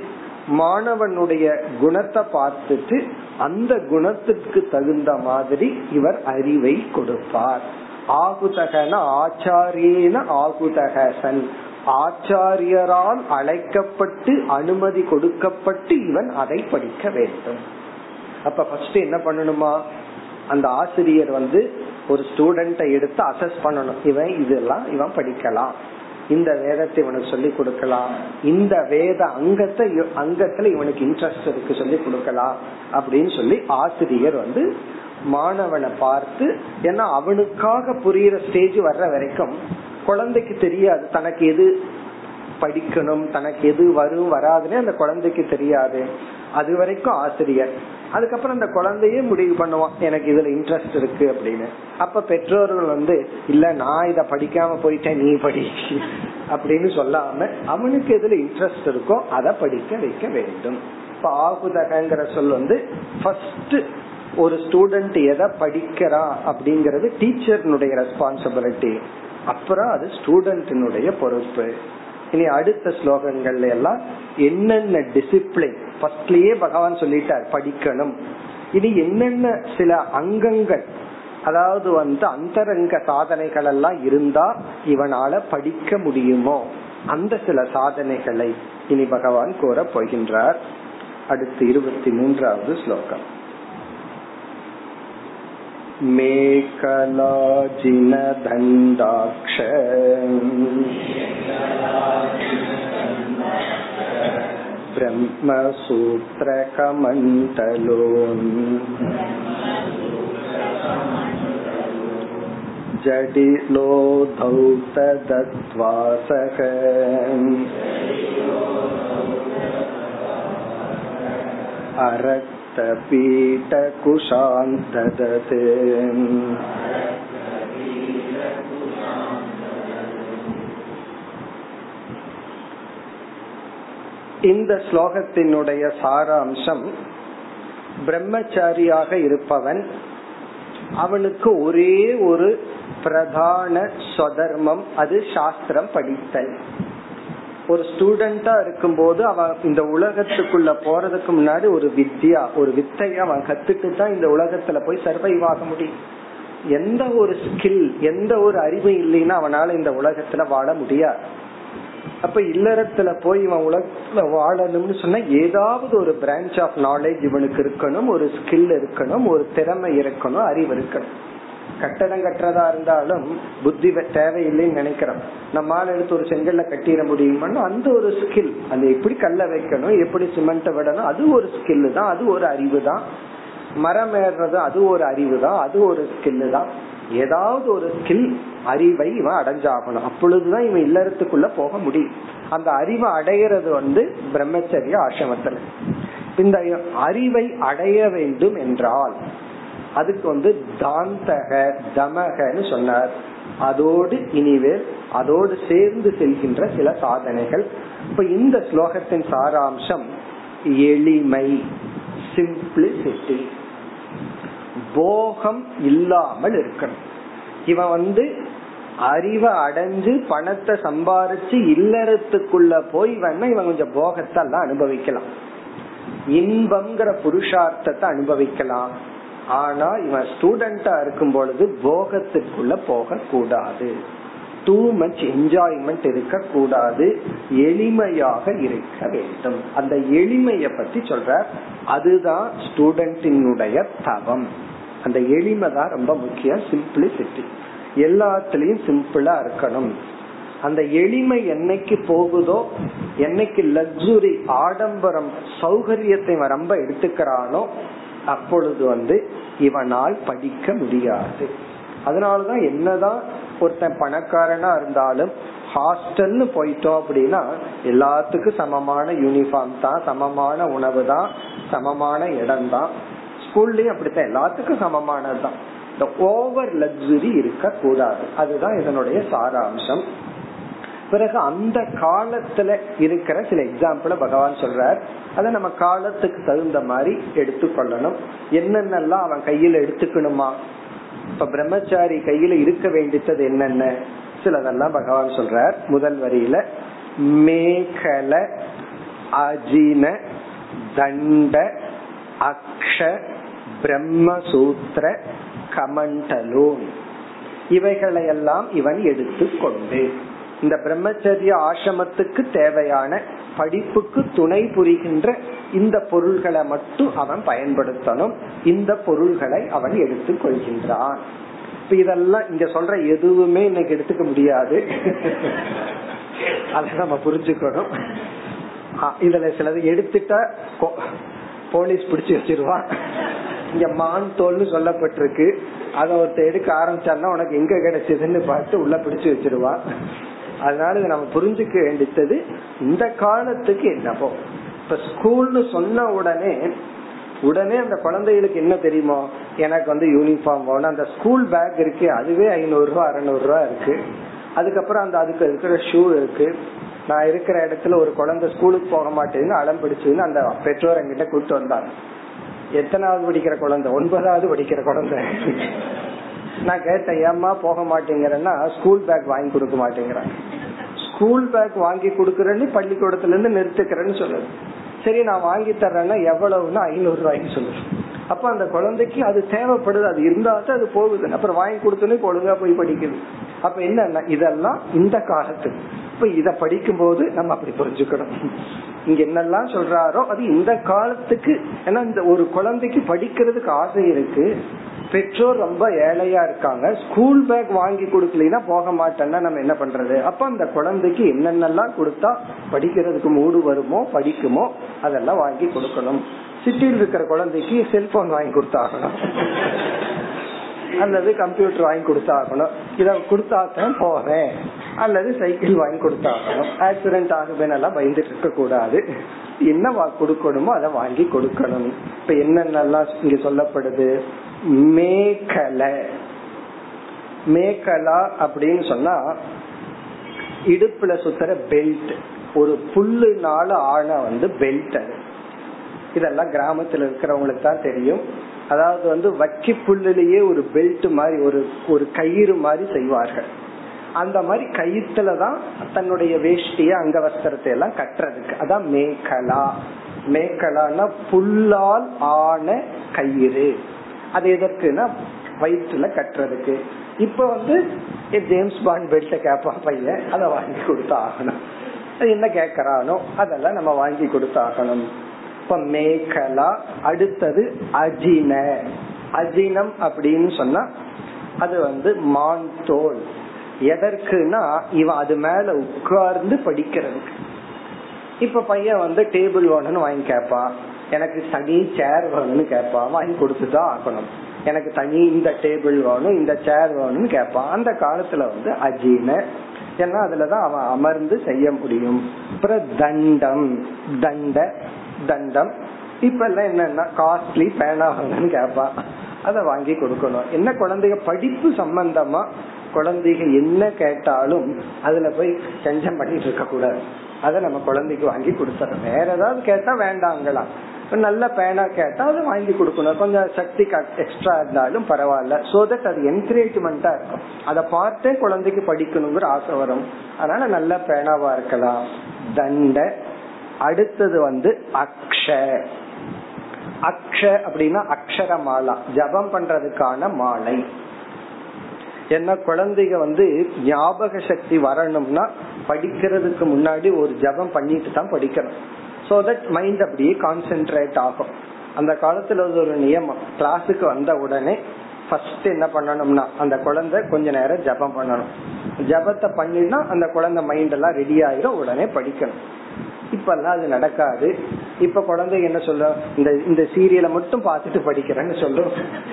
மாணவனுடைய குணத்தை பார்த்துட்டு அந்த குணத்துக்கு தகுந்த மாதிரி இவர் அறிவை கொடுப்பார். ஆகுதகன ஆச்சாரியன ஆகுதகசன். ஆச்சாரியரால் அழைக்கப்பட்டு அனுமதி கொடுக்கப்பட்டு இவன் அதை படிக்க வேண்டும். அப்ப ஃபர்ஸ்ட் என்ன பண்ணணுமா? அந்த ஆசிரியர் வந்து ஒரு ஸ்டூடெண்ட்டை எடுத்து அசஸ் பண்ணணும். இவன் இதெல்லாம் இவன் படிக்கலாம். இந்த வேதத்தை இவனுக்கு சொல்லி கொடுக்கலாம். இந்த வேத அங்கத்தை அங்கத்துல இவனுக்கு இன்ட்ரெஸ்ட் இருக்கு சொல்லி கொடுக்கலாம் அப்படின்னு சொல்லி ஆசிரியர் வந்து மாணவனை பார்த்து ஏன்னா அவனுக்காக புரியுற ஸ்டேஜ் வர்ற வரைக்கும் குழந்தைக்கு தெரியாது. தனக்கு எது படிக்கணும் தனக்கு எது வரும் வராதுன்னு அந்த குழந்தைக்கு தெரியாது. அது வரைக்கும் ஆசிரியர். அதுக்கப்புறம் அந்த குழந்தையே முடிவு பண்ணுவான் எனக்கு இதுல இன்ட்ரெஸ்ட் இருக்கு அப்படின்னு. அப்ப பெற்றோர்கள் வந்து இல்ல நான் இத படிக்காம போயிட்டேன் நீ படி அப்படின்னு சொல்லாம அவனுக்கு எதுல இன்ட்ரெஸ்ட் இருக்கோ அதை படிக்க வைக்க வேண்டும். இப்ப ஆகுதகங்கிற சொல் வந்து ஃபர்ஸ்ட் ஒரு ஸ்டூடெண்ட் எதை படிக்கிறா அப்படிங்கறது டீச்சர்னுடைய ரெஸ்பான்சிபிலிட்டி அப்புறம் அது ஸ்டூடெண்டினுடைய பொறுப்பு. இனி அடுத்த ஸ்லோகங்கள்ல எல்லாம் என்னென்ன டிசிப்ளின் ஃபர்ஸ்ட்லயே பகவான் சொல்லிட்டார் படிக்கணும் இனி என்னென்ன சில அங்கங்கள் அதாவது வந்து அந்தரங்க சாதனைகள் எல்லாம் இருந்தா இவனால படிக்க முடியுமோ அந்த சில சாதனைகளை இனி பகவான் கூற போகின்றார் அடுத்து இருபத்தி மூன்றாவது ஸ்லோகம் मेखलाजिनदण्डाक्ष ब्रह्मसूत्रकमण्डलोन् जडिलो धौतदद्वासः अरक्तपीठकुशान् ददत् இந்த ஸ்லோகத்தினுடைய சாராம்சம் பிரம்மச்சாரியாக இருப்பவன் அவனுக்கு ஒரே ஒரு பிரதான ஸ்வதர்மம் அது சாஸ்திரம் படித்தல். ஒரு ஸ்டூடெண்டா இருக்கும்போது அவன் இந்த உலகத்துக்குள்ள போறதுக்கு முன்னாடி ஒரு வித்யா ஒரு வித்தைய அவன் கத்துட்டு தான் இந்த உலகத்துல போய் சர்வைவ் ஆக முடியும். எந்த ஒரு ஸ்கில் எந்த ஒரு அறிவு இல்லைன்னா அவனால இந்த உலகத்துல வாழ முடியாது. அப்ப இல்லறத்துல போய் இவன் உலகத்துல வாழணும்னு சொன்னா ஏதாவது ஒரு பிரான்ச் ஆஃப் நாலேஜ் இவனுக்கு இருக்கணும் ஒரு ஸ்கில் இருக்கணும் ஒரு திறமை இருக்கணும் அறிவு இருக்கணும். கட்டடம் கட்டுறதா இருந்தாலும் புத்தி தேவையில்லைன்னு நினைக்கிறோம். நம்மால எடுத்து ஒரு செங்கல்ல கட்டிட முடியுமான்னு அந்த ஒரு ஸ்கில் அந்த எப்படி கல்ல வைக்கணும் எப்படி சிமெண்ட் விடணும் அது ஒரு ஸ்கில் தான் அது ஒரு அறிவு தான். மரம் ஏறுறது அது ஒரு அறிவு தான் அது ஒரு ஸ்கில் தான். ஏதாவது ஒரு ஸ்கில் அறிவை இவன் அடைஞ்சாகணும். அப்பொழுதுதான் இவன் இல்லறத்துக்குள்ள போக முடியும். அந்த அறிவை அடையிறது வந்து பிரம்மச்சரிய ஆசிரமத்தில். இந்த அறிவை அடைய வேண்டும் என்றால் அதுக்கு வந்து தாந்தக தமகன்னு சொன்னார். அதோடு இனிவேல் அதோடு சேர்ந்து செல்கின்ற சில சாதனைகள். இப்ப இந்த ஸ்லோகத்தின் சாராம்சம் எளிமை சிம்பிளிசிட்டி போகம் இல்லாமல் இருக்கணும். இவன் வந்து அறிவை அடைஞ்சு பணத்தை சம்பாரிச்சு இல்லறத்துக்குள்ள போய் வேணா இவன் கொஞ்சம் போகத்தெல்லாம் அனுபவிக்கலாம். இன்பம்ங்கிற புருஷார்த்தத்தை அனுபவிக்கலாம். ஆனா இவன் ஸ்டூடெண்டா இருக்கும் பொழுது போகத்துக்குள்ள போக கூடாது டூ மச் என்ஜாய்மெண்ட் இருக்க கூடாது எளிமையாக இருக்க வேண்டும். அந்த எளிமைய பத்தி சொல்ற அதுதான் ஸ்டூடெண்டினுடைய தவம். அந்த எளிமை தான் ரொம்ப முக்கியம். சிம்பிளிசிட்டி எல்லாத்துலயும் சிம்பிளா இருக்கணும். அந்த எளிமை என்னைக்கு போகுதோ என்னைக்கு லக்ஸுரி ஆடம்பரம் சௌகரியத்தை ரொம்ப எடுத்துக்கிறானோ அப்பொழுது வந்து இவனால் படிக்க முடியாது. அதனாலதான் என்னதான் ஒருத்தன் பணக்காரனா இருந்தாலும் ஹாஸ்டல்னு போயிட்டோம் அப்படின்னா எல்லாத்துக்கும் சமமான யூனிஃபார்ம் தான் சமமான உணவு தான் சமமான இடம் தான். ஸ்கூல்லயும் அப்படித்தான் எல்லாத்துக்கும் சமமானதுதான். இந்த ஓவர் லக்ஸுரி இருக்க கூடாது. அதுதான் இதனுடைய சாராம்சம். பிறகு அந்த காலத்துல இருக்கிற சில எக்ஸாம்பிள பகவான் சொல்றார் அதை நம்ம காலத்துக்கு தகுந்த மாதிரி எடுத்துக்கொள்ளணும். என்னென்னலாம் அவன் கையில எடுத்துக்கணுமா? இப்ப பிரம்மச்சாரி கையில இருக்க வேண்டியது என்னென்ன? சிலதெல்லாம் பகவான் சொல்றார். முதல் வரியில மேகல அஜின தண்ட அக்ஷ பிரம்மசூத்திர கமண்டலோன். இவைகளையெல்லாம் இவன் எடுத்துக்கொண்டு இந்த பிரம்மச்சரிய ஆசிரமத்துக்கு தேவையான படிப்புக்கு துணை புரிகின்ற இந்த பொருள்களை மட்டும் அவன் பயன்படுத்தணும். இந்த பொருள்களை அவன் எடுத்துக் கொள்கின்றான் இப்ப இதெல்லாம் இங்க சொல்ற எதுவுமே இன்னைக்கு எடுத்துக்க முடியாது. அத நம்ம புரிஞ்சுக்கணும். இதுல சிலது எடுத்துட்டா போலீஸ் பிடிச்சு வச்சிருவான். இங்க மான் தோல்னு சொல்லப்பட்டிருக்கு. அத ஒருத்த எடுக்க ஆரம்பிச்சான்னா உனக்கு எங்க கிடைச்சதுன்னு பார்த்து உள்ள பிடிச்சு வச்சிருவா. அதனால நம்ம புரிஞ்சுக்க வேண்டியது இந்த காலத்துக்கு என்னவோ. இப்ப ஸ்கூல்னு சொன்ன உடனே உடனே அந்த குழந்தைகளுக்கு என்ன தெரியுமோ? எனக்கு வந்து யூனிஃபார்ம் வேணும். அந்த ஸ்கூல் பேக் இருக்கு. அதுவே ஐநூறு ரூபா அறுநூறு ரூபா இருக்கு. அதுக்கப்புறம் அந்த அதுக்கு இருக்கிற ஷூ இருக்கு. நான் இருக்கிற இடத்துல ஒரு குழந்தை ஸ்கூலுக்கு போக மாட்டேன்னு அடம் பிடிச்சதுன்னு அந்த பெற்றோர் என்கிட்ட கூப்பிட்டு வந்தாங்க. எத்தனாவது படிக்கிற குழந்தை? ஒன்பதாவது படிக்கிற குழந்தை. நான் கேட்டேன் ஏமா போக மாட்டேங்கிறேன்னா ஸ்கூல் பேக் வாங்கி கொடுக்க மாட்டேங்கிறாங்க. ஸ்கூல் பேக் வாங்கி கொடுக்கறேன்னு பள்ளிக்கூடத்துல இருந்து நிறுத்துக்கிறேன்னு சொல்லுது. சரி நான் வாங்கி தர்றேன்னா எவ்வளவுன்னு ஐநூறு ரூபாய்க்கு சொல்லுது. அப்ப அந்த குழந்தைக்கு அது தேவைப்படுது அது இருந்தா தான் அது போகுது. அப்புறம் வாங்கி கொடுத்தோன்னே ஒழுங்கா போய் படிக்குது. அப்ப என்ன இதெல்லாம் இந்த காலத்துக்கு இப்ப இத படிக்கும் போது நம்ம அப்படி புரிஞ்சுக்கணும். இங்க என்னெல்லாம் சொல்றாரோ அது இந்த காலத்துக்கு ஏன்னா இந்த ஒரு குழந்தைக்கு படிக்கிறதுக்கு ஆசை இருக்கு. பெற்றோர் ரொம்ப ஏழையா இருக்காங்க. ஸ்கூல் பேக் வாங்கி கொடுக்கலனா போக மாட்டேன்னா நம்ம என்ன பண்றது? அப்ப அந்த குழந்தைக்கு என்னென்னலாம் கொடுத்தா படிக்கிறதுக்கு மூடு வருமோ படிக்குமோ அதெல்லாம் வாங்கி கொடுக்கணும். சிட்டியில் இருக்கிற குழந்தைக்கு செல்போன் வாங்கி கொடுத்தாகணும். அல்லது கம்ப்யூட்டர் வாங்கி கொடுத்தாகணும். இதை கொடுத்தாத்தான் போறேன். அல்லது சைக்கிள் வாங்கி கொடுத்தாகணும். ஆக்சிடென்ட் ஆகுதுன்னு எல்லாம் பயந்துட்டு இருக்க கூடாது. என்ன கொடுக்கணுமோ அதை வாங்கி கொடுக்கணும். இப்ப என்னென்னலாம் இங்க சொல்லப்படுது? மேக்கலை. மேக்கலா அப்படின்னு சொன்னா இடுப்புல சுத்துற பெல்ட் ஒரு புல்லுனால ஆன வந்து பெல்ட் அது. இதெல்லாம் கிராமத்துல இருக்கிறவங்களுக்கு தான் தெரியும். அதாவது வந்து வக்கி புல்லிலேயே ஒரு பெல்ட் மாதிரி ஒரு ஒரு கயிறு மாதிரி செய்வார்கள். அந்த மாதிரி கயிற்றுல தான் தன்னுடைய வேஷ்டிய அங்க வஸ்திரத்தை எல்லாம் கட்டுறதுக்கு. அதான் மேகலா. மேக்கலான்னா புல்லால் ஆன கயிறு. அது எதற்குனா வயிற்றுல கட்டுறதுக்கு. இப்ப வந்து ஜேம்ஸ் பாண்ட் பெல்ட்ட கேப்பா பையன். அதை வாங்கி கொடுத்து ஆகணும் என்ன கேக்குறானோ அதெல்லாம் நம்ம வாங்கி கொடுத்தாகணும். இப்ப மேகலா அடுத்தது அஜின. அஜினம் அப்படின்னு சொன்னா அது வந்து மான் தோல். எதற்குனா இவன் அது மேல உட்கார்ந்து படிக்கிறதுக்கு. இப்ப பையன் வந்து டேபிள் வேணும்னு வாங்கி கேட்பான். எனக்கு தனி சேர் வேணும்னு கேட்பான். வாங்கி கொடுத்துதான் ஆகணும். எனக்கு தனி இந்த டேபிள் வேணும் இந்த சேர் வேணும்னு கேட்பான். அந்த காலத்துல வந்து அஜீன. ஏன்னா அதுலதான் அவன் அமர்ந்து செய்ய முடியும். அப்புறம் தண்டம். தண்ட தண்டம். இப்ப எல்லாம் என்னன்னா காஸ்ட்லி பேனா வாங்கன்னு கேப்பா. அதை வாங்கி கொடுக்கணும். என்ன குழந்தைங்க படிப்பு சம்பந்தமா குழந்தைங்க என்ன கேட்டாலும் அதுல போய் கெஞ்சம் பண்ணிட்டு இருக்க கூடாது. அதை நம்ம குழந்தைக்கு வாங்கி கொடுத்துறோம். வேற ஏதாவது கேட்டா வேண்டாங்களாம் நல்ல பேனா கேட்டா அதை வாங்கி கொடுக்கணும். கொஞ்சம் சக்தி எக்ஸ்ட்ரா இருந்தாலும் பரவாயில்ல. சோ தட் அது என்கரேஜ்மெண்டா இருக்கும். அதை பார்த்தே குழந்தைக்கு படிக்கணுங்கிற ஆசை வரும். அதனால நல்ல பேனாவா இருக்கலாம். தண்ட அடுத்தது வந்து அக்ஷ. அக்ஷ அப்படின்னா அக்ஷர மாலா. ஜபம் பண்றதுக்கான மாலை. என்ன குழந்தைங்க வந்து ஞாபக சக்தி வரணும்னா படிக்கிறதுக்கு முன்னாடி ஒரு ஜபம் பண்ணிட்டு தான் படிக்கணும். சோ தட் மைண்ட் அப்படியே கான்சென்ட்ரேட் ஆகும். அந்த காலத்துல ஒரு நியமம். கிளாஸுக்கு வந்த உடனே ஃபர்ஸ்ட் என்ன பண்ணணும்னா அந்த குழந்தை கொஞ்ச நேரம் ஜபம் பண்ணணும். ஜபத்தை பண்ணினா அந்த குழந்தை மைண்ட் எல்லாம் ரெடி ஆயிரும் உடனே படிக்கணும். இப்பெல்லாம் அது நடக்காது. இப்ப குழந்தைங்க என்ன சொல்ல இந்த இந்த சீரியலை மட்டும் பார்த்துட்டு படிக்கிறேன்னு சொல்லும்.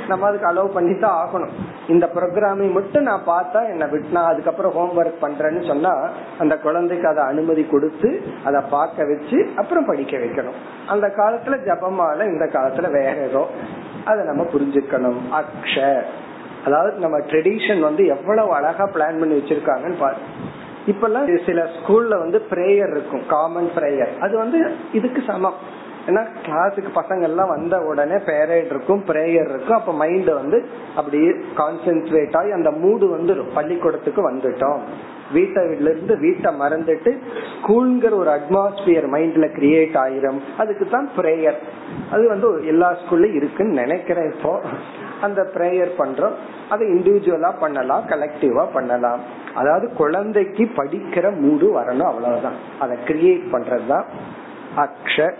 நம்ம அதுக்கு அலோவ் பண்ணித்தான் ஆகணும். இந்த ப்ரோக்ராமை மட்டும் நான் பார்த்தா என்ன விட்டுனா அதுக்கப்புறம் ஹோம்ஒர்க் பண்றேன்னு சொன்னா அந்த குழந்தைக்கு அதை அனுமதி கொடுத்து அதை பார்க்க வச்சு அப்புறம் படிக்க வைக்கணும். அந்த காலத்துல ஜபமால இந்த காலத்துல வேற ஏதோ. அதை நம்ம புரிஞ்சுக்கணும். அக்ஷ அதாவது நம்ம ட்ரெடிஷன் வந்து எவ்வளவு அழகா பிளான் பண்ணி வச்சிருக்காங்கன்னு பாரு. இப்பெல்லாம் சில ஸ்கூல்ல வந்து பிரேயர் இருக்கும் காமன் பிரேயர் அது வந்து இதுக்கு சமம். ஏன்னா கிளாஸுக்கு பசங்க எல்லாம் வந்த உடனே பேரேட் இருக்கும் பிரேயர் இருக்கும். அப்ப மைண்ட் வந்து அப்படியே கான்சென்ட்ரேட் ஆகி அந்த மூடு வந்துடும் பள்ளிக்கூடத்துக்கு வந்துட்டோம். வீட்டை இருந்து வீட்டை மறந்துட்டு ஸ்கூல்ங்கிற ஒரு அட்மாஸ்பியர் மைண்ட்ல கிரியேட் ஆயிரும். அதுக்கு தான் பிரேயர் அது வந்து எல்லா ஸ்கூல்லயும் இருக்குன்னு நினைக்கிறேன் இப்போ. அந்த பிரேயர் பண்றோம். அதை இண்டிவிஜுவலா பண்ணலாம் கலெக்டிவா பண்ணலாம். அதாவது குழந்தைக்கு படிக்கிற மூடு வரணும் அவ்வளவுதான். அதை கிரியேட் பண்றதுதான் அக்ஷ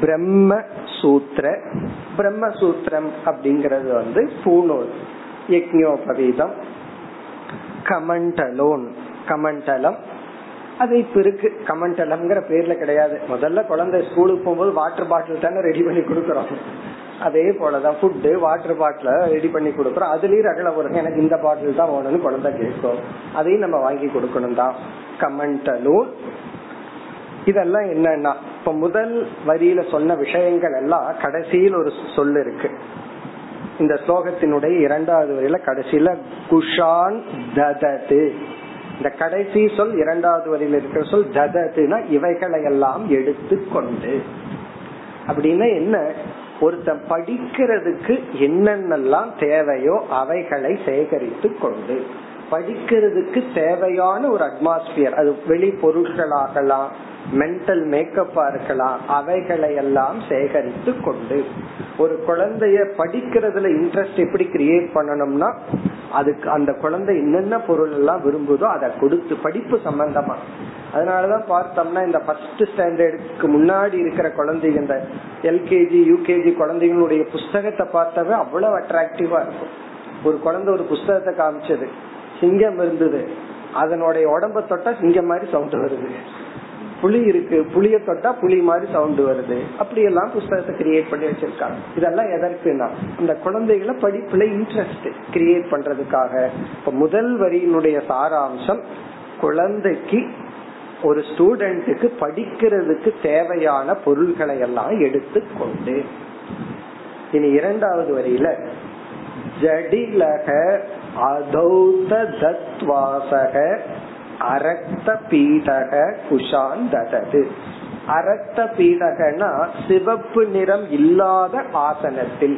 பிரம்ம சூத்திர. பிரம்ம சூத்திரம் அப்படிங்கறது வந்து பூநூல் யக்ஞோபவீதம் கமண்டலோன். கமண்டலம். அது இப்ப இருக்கு. கமண்டலம்ங்கிற பேர்ல கிடையாது. முதல்ல குழந்தை ஸ்கூலுக்கு போகும்போது வாட்டர் பாட்டில் தானே ரெடி பண்ணி கொடுக்கறோம். அதே போலதான் ஃபுட்டு வாட்டர் பாட்டில ரெடி பண்ணி கொடுக்குறோம். அதுலயும் ரகல வரும் எனக்கு இந்த பாட்டில் தான் வேணும்னு குழந்தை கேட்கும். அதையும் நம்ம வாங்கி கொடுக்கணும் தான். கமண்டலூன். இதெல்லாம் என்னன்னா இப்ப முதல் வரியில சொன்ன விஷயங்கள் எல்லாம் கடைசியில் ஒரு சொல் இருக்கு. இந்த ஸ்லோகத்தினுடைய இரண்டாவது வரியில கடைசியில குஷான் ததது. இந்த கடைசி சொல் இரண்டாவது வரியில இருக்கிற சொல் தததுனா இவைகளை எல்லாம் எடுத்து கொண்டு. அப்படின்னா என்ன? ஒருத்தன் படிக்கிறதுக்கு என்னென்னலாம் தேவையோ அவைகளை சேகரித்து கொண்டு. படிக்கிறதுக்கு தேவையான ஒரு அட்மாஸ்பியர் அது வெளி பொருட்களாகலாம் மென்டல் மேக்கப்பா இருக்கலாம் அவைகளை எல்லாம் சேகரித்து கொண்டு ஒரு குழந்தைய படிக்கிறதுல இன்ட்ரெஸ்ட் எப்படி கிரியேட் பண்ணணும்னா அதுக்கு அந்த குழந்தை என்னென்ன பொருள் எல்லாம் விரும்புதோ அதை கொடுத்து படிப்பு சம்பந்தமா. அதனாலதான் பார்த்தோம்னா இந்த ஃபர்ஸ்ட் ஸ்டாண்டர்டுக்கு முன்னாடி இருக்கிற குழந்தைங்க இந்த எல்கேஜி யூகேஜி குழந்தைங்களுடைய புஸ்தகத்தை பார்த்தாவே அவ்வளவு அட்ராக்டிவா இருக்கும். ஒரு குழந்தை ஒரு புஸ்தகத்தை காமிச்சது சிங்கம் இருந்தது அதனுடைய உடம்ப தொட்டா சிங்கம் மாதிரி சவுண்ட் வருது. புலி இருக்கு புளிய தொட்டா புலி மாதிரி சவுண்ட் வருது. அப்படி எல்லாம் புஸ்தகத்தை கிரியேட் பண்ணி வச்சிருக்காங்க. இதெல்லாம் எதற்குனா அந்த குழந்தைகளை படிப்புல இன்ட்ரெஸ்ட் கிரியேட் பண்றதுக்காக. இப்ப முதல் வரியினுடைய சாராம்சம் குழந்தைக்கு ஒரு ஸ்டூடெண்ட்டுக்கு படிக்கிறதுக்கு தேவையான பொருள்களை எல்லாம் எடுத்துக்கொண்டு. இனி இரண்டாவது வரியில ஜடிலக அதௌத தத்வாசக அரக்த பீடக குஷான் ததது அரக்த பீடகனா சிவப்பு நிறம் இல்லாத ஆசனத்தில்.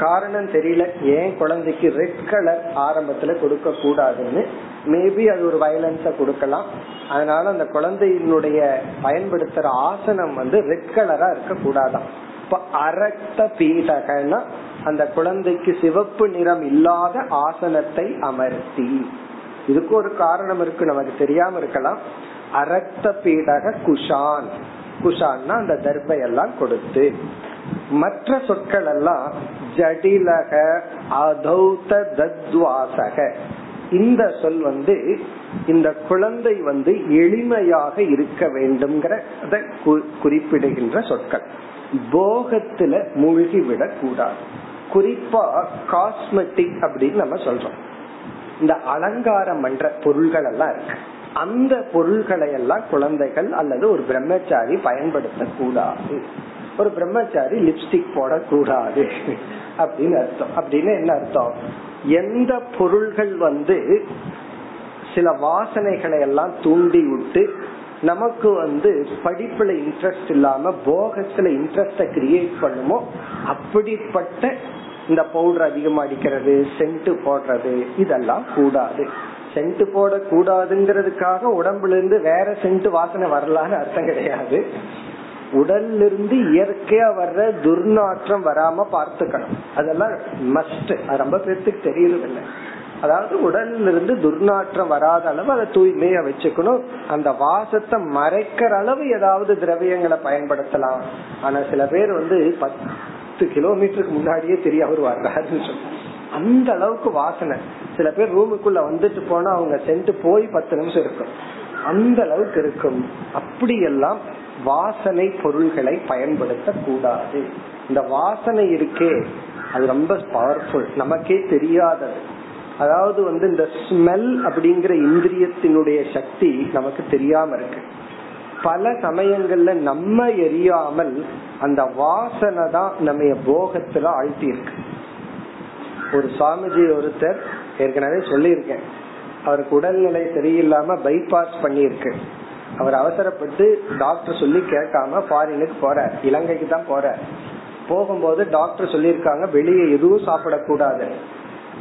காரணம் தெரியல. ஏன் குழந்தைக்கு ரெட் கலர் ஆரம்பத்துல கொடுக்க கூடாதுன்னு மேபி அது ஒரு வயலன்ஸ கொடுக்கலாம். அதனால அந்த குழந்தையினுடைய பயன்படுத்துற ஆசனம் வந்து ரெட் கலரா இருக்க கூடாதான் இப்ப அரக்த பீடகனா அந்த குழந்தைக்கு சிவப்பு நிறம் இல்லாத ஆசனத்தை அமர்த்தி. இதுக்கு ஒரு காரணம் இருக்கு நமக்கு தெரியாம இருக்கலாம். அரக்த பீடக குஷான். குஷான்னா அந்த தர்பை எல்லாம் கொடுத்து. மற்ற சொற்கள் எல்லாம் ஜடிலக அதௌத தத்வாசக. இந்த சொல் வந்து இந்த குழந்தை வந்து எளிமையாக இருக்க வேண்டும்ங்கிற குறிப்பிடுகின்ற சொற்கள். போகத்துல மூழ்கி விடக் கூடாது குறிப்பா காஸ்மெட்டிக் அப்படின்னு நம்ம சொல்றோம். இந்த அலங்காரம் பண்ற பொருள்கள் எல்லாம் இருக்கு. அந்த பொருள்களை எல்லாம் குழந்தைகள் அல்லது ஒரு பிரம்மச்சாரி பயன்படுத்த கூடாது ஒரு பிரம்மச்சாரி லிப்ஸ்டிக் போடக்கூடாது அப்படின்னு அர்த்தம். அப்படின்னு என்ன அர்த்தம்? எந்த பொருள்கள் வந்து சில வாசனைகளை எல்லாம் தூண்டி விட்டு நமக்கு வந்து படிப்புல இன்ட்ரெஸ்ட் இல்லாம போகத்துல இன்ட்ரெஸ்ட கிரியேட் பண்ணுமோ அப்படிப்பட்ட இந்த பவுடர் அதிகமா அடிக்கிறது சென்ட் போடுறது இதெல்லாம் கூடாது. சென்ட் போட கூடாதுங்கிறதுக்காக உடம்புல இருந்து வேற சென்ட் வாசனை வரலான்னு அர்த்தம் கிடையாது. உடல்ல இருந்து இயற்கையா வர்ற துர்நாற்றம் வராம பார்த்துக்கணும். அதெல்லாம் மஸ்ட் அது ரொம்ப பேர்த்துக்கு தெரியறது அதாவது உடல்ல இருந்து துர்நாற்றம் வராத அளவு அதை தூய்மையா வச்சுக்கணும். அந்த வாசத்தை மறைக்கிற அளவு ஏதாவது திரவியங்களை பயன்படுத்தலாம். ஆனா சில பேர் வந்து பத்து கிலோமீட்டருக்கு முன்னாடியே தெரிய அவர் வர்றாருன்னு சொல்லி அந்த அளவுக்கு வாசனை. சில பேர் ரூமுக்குள்ள வந்துட்டு போனா அவங்க சென்று போய் பத்து நிமிஷம் இருக்கும். அந்த அளவுக்கு இருக்கும். அப்படியெல்லாம் வாசனை பொருள்களை பயன்படுத்த கூடாது இந்த வாசனை இருக்கே. அது ரொம்ப பவர்ஃபுல் நமக்கே தெரியாதது. அதாவது வந்து இந்த ஸ்மெல் அப்படிங்கிற இந்திரியத்தினுடைய சக்தி நமக்கு தெரியாம இருக்கு. பல சமயங்கள்ல நம்ம எரியாமல் அந்த வாசனை தான் நம்ம போகத்துல ஆழ்த்தி இருக்கு ஒரு சுவாமிஜி ஒருத்தர் ஏற்கனவே சொல்லியிருக்கேன். அவருக்கு உடல்நிலை சரியில்லாம பைபாஸ் பண்ணியிருக்கு. அவர் அவசரப்பட்டு டாக்டர் சொல்லி கேட்காம ஃபாரினுக்கு போற இலங்கைக்கு தான் போற போகும்போது டாக்டர் சொல்லியிருக்காங்க வெளியே எதுவும் சாப்பிடக்கூடாது.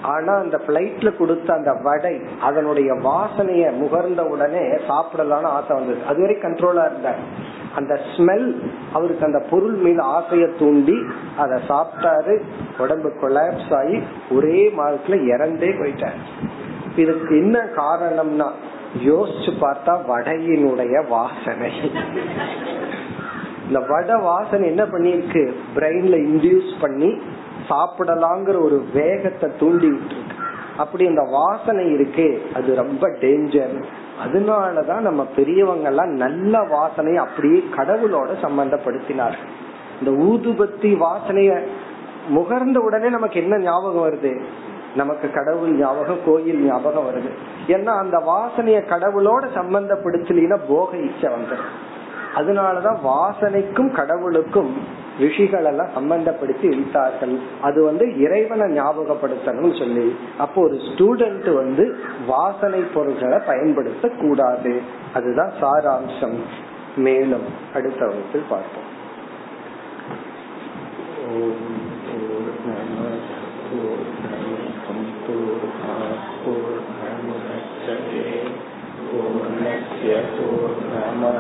ஆனா அந்த பிளைட்ல கொடுத்த அந்த வடை அதனுடைய வாசனைய முகர்ந்த உடனே சாப்பிடலாம்னு ஆசை வந்தது. அதுவரை கண்ட்ரோலா இருந்தார். அந்த ஸ்மெல் அவருக்கு அந்த பொருள் மீது ஆசைய தூண்டி அதை சாப்பிட்டாரு. உடம்பு கொலாப்ஸ் ஆகி ஒரே மாதத்துல இறந்தே போயிட்டார். இதுக்கு என்ன காரணம்னா யோசிச்சு பார்த்தா வடையினுடைய வாசனை. இந்த வடை வாசனை என்ன பண்ணிருக்கு பிரெயின்ல இன்டியூஸ் பண்ணி சாப்பிடலாங்கிற ஒரு வேகத்தை தூண்டி விட்டுருக்கு. அப்படி இந்த வாசனை இருக்கே அது ரொம்ப டேஞ்சர் அதனாலதான் நம்ம பெரியவங்க எல்லாம் நல்ல வாசனையை அப்படியே கடவுளோட சம்பந்தப்படுத்தினார். இந்த ஊதுபத்தி வாசனைய முகர்ந்த உடனே நமக்கு என்ன ஞாபகம் வருது? நமக்கு கடவுள் ஞாபகம் கோயில் ஞாபகம் வருது. ஏன்னா அந்த வாசனைய கடவுளோட சம்பந்தப்படுத்தலாம் போக இச்சை வந்துடும் அதனாலதான் வாசனைக்கும் கடவுளுக்கும் ரிஷிகள் எல்லாம் சம்பந்தப்படுத்தி விட்டார்கள் அது வந்து இறைவனை ஞாபகப்படுத்தணும் சொல்லி. அப்போ ஒரு ஸ்டூடெண்ட் வந்து வாசனை பொருட்களை பயன்படுத்த கூடாது அதுதான் சாராம்சம். மேலும் அடுத்த வகுப்பில் பார்ப்போம். ஓம் போர் நம போர் நம போர் போர் நம போர் நம போர் நம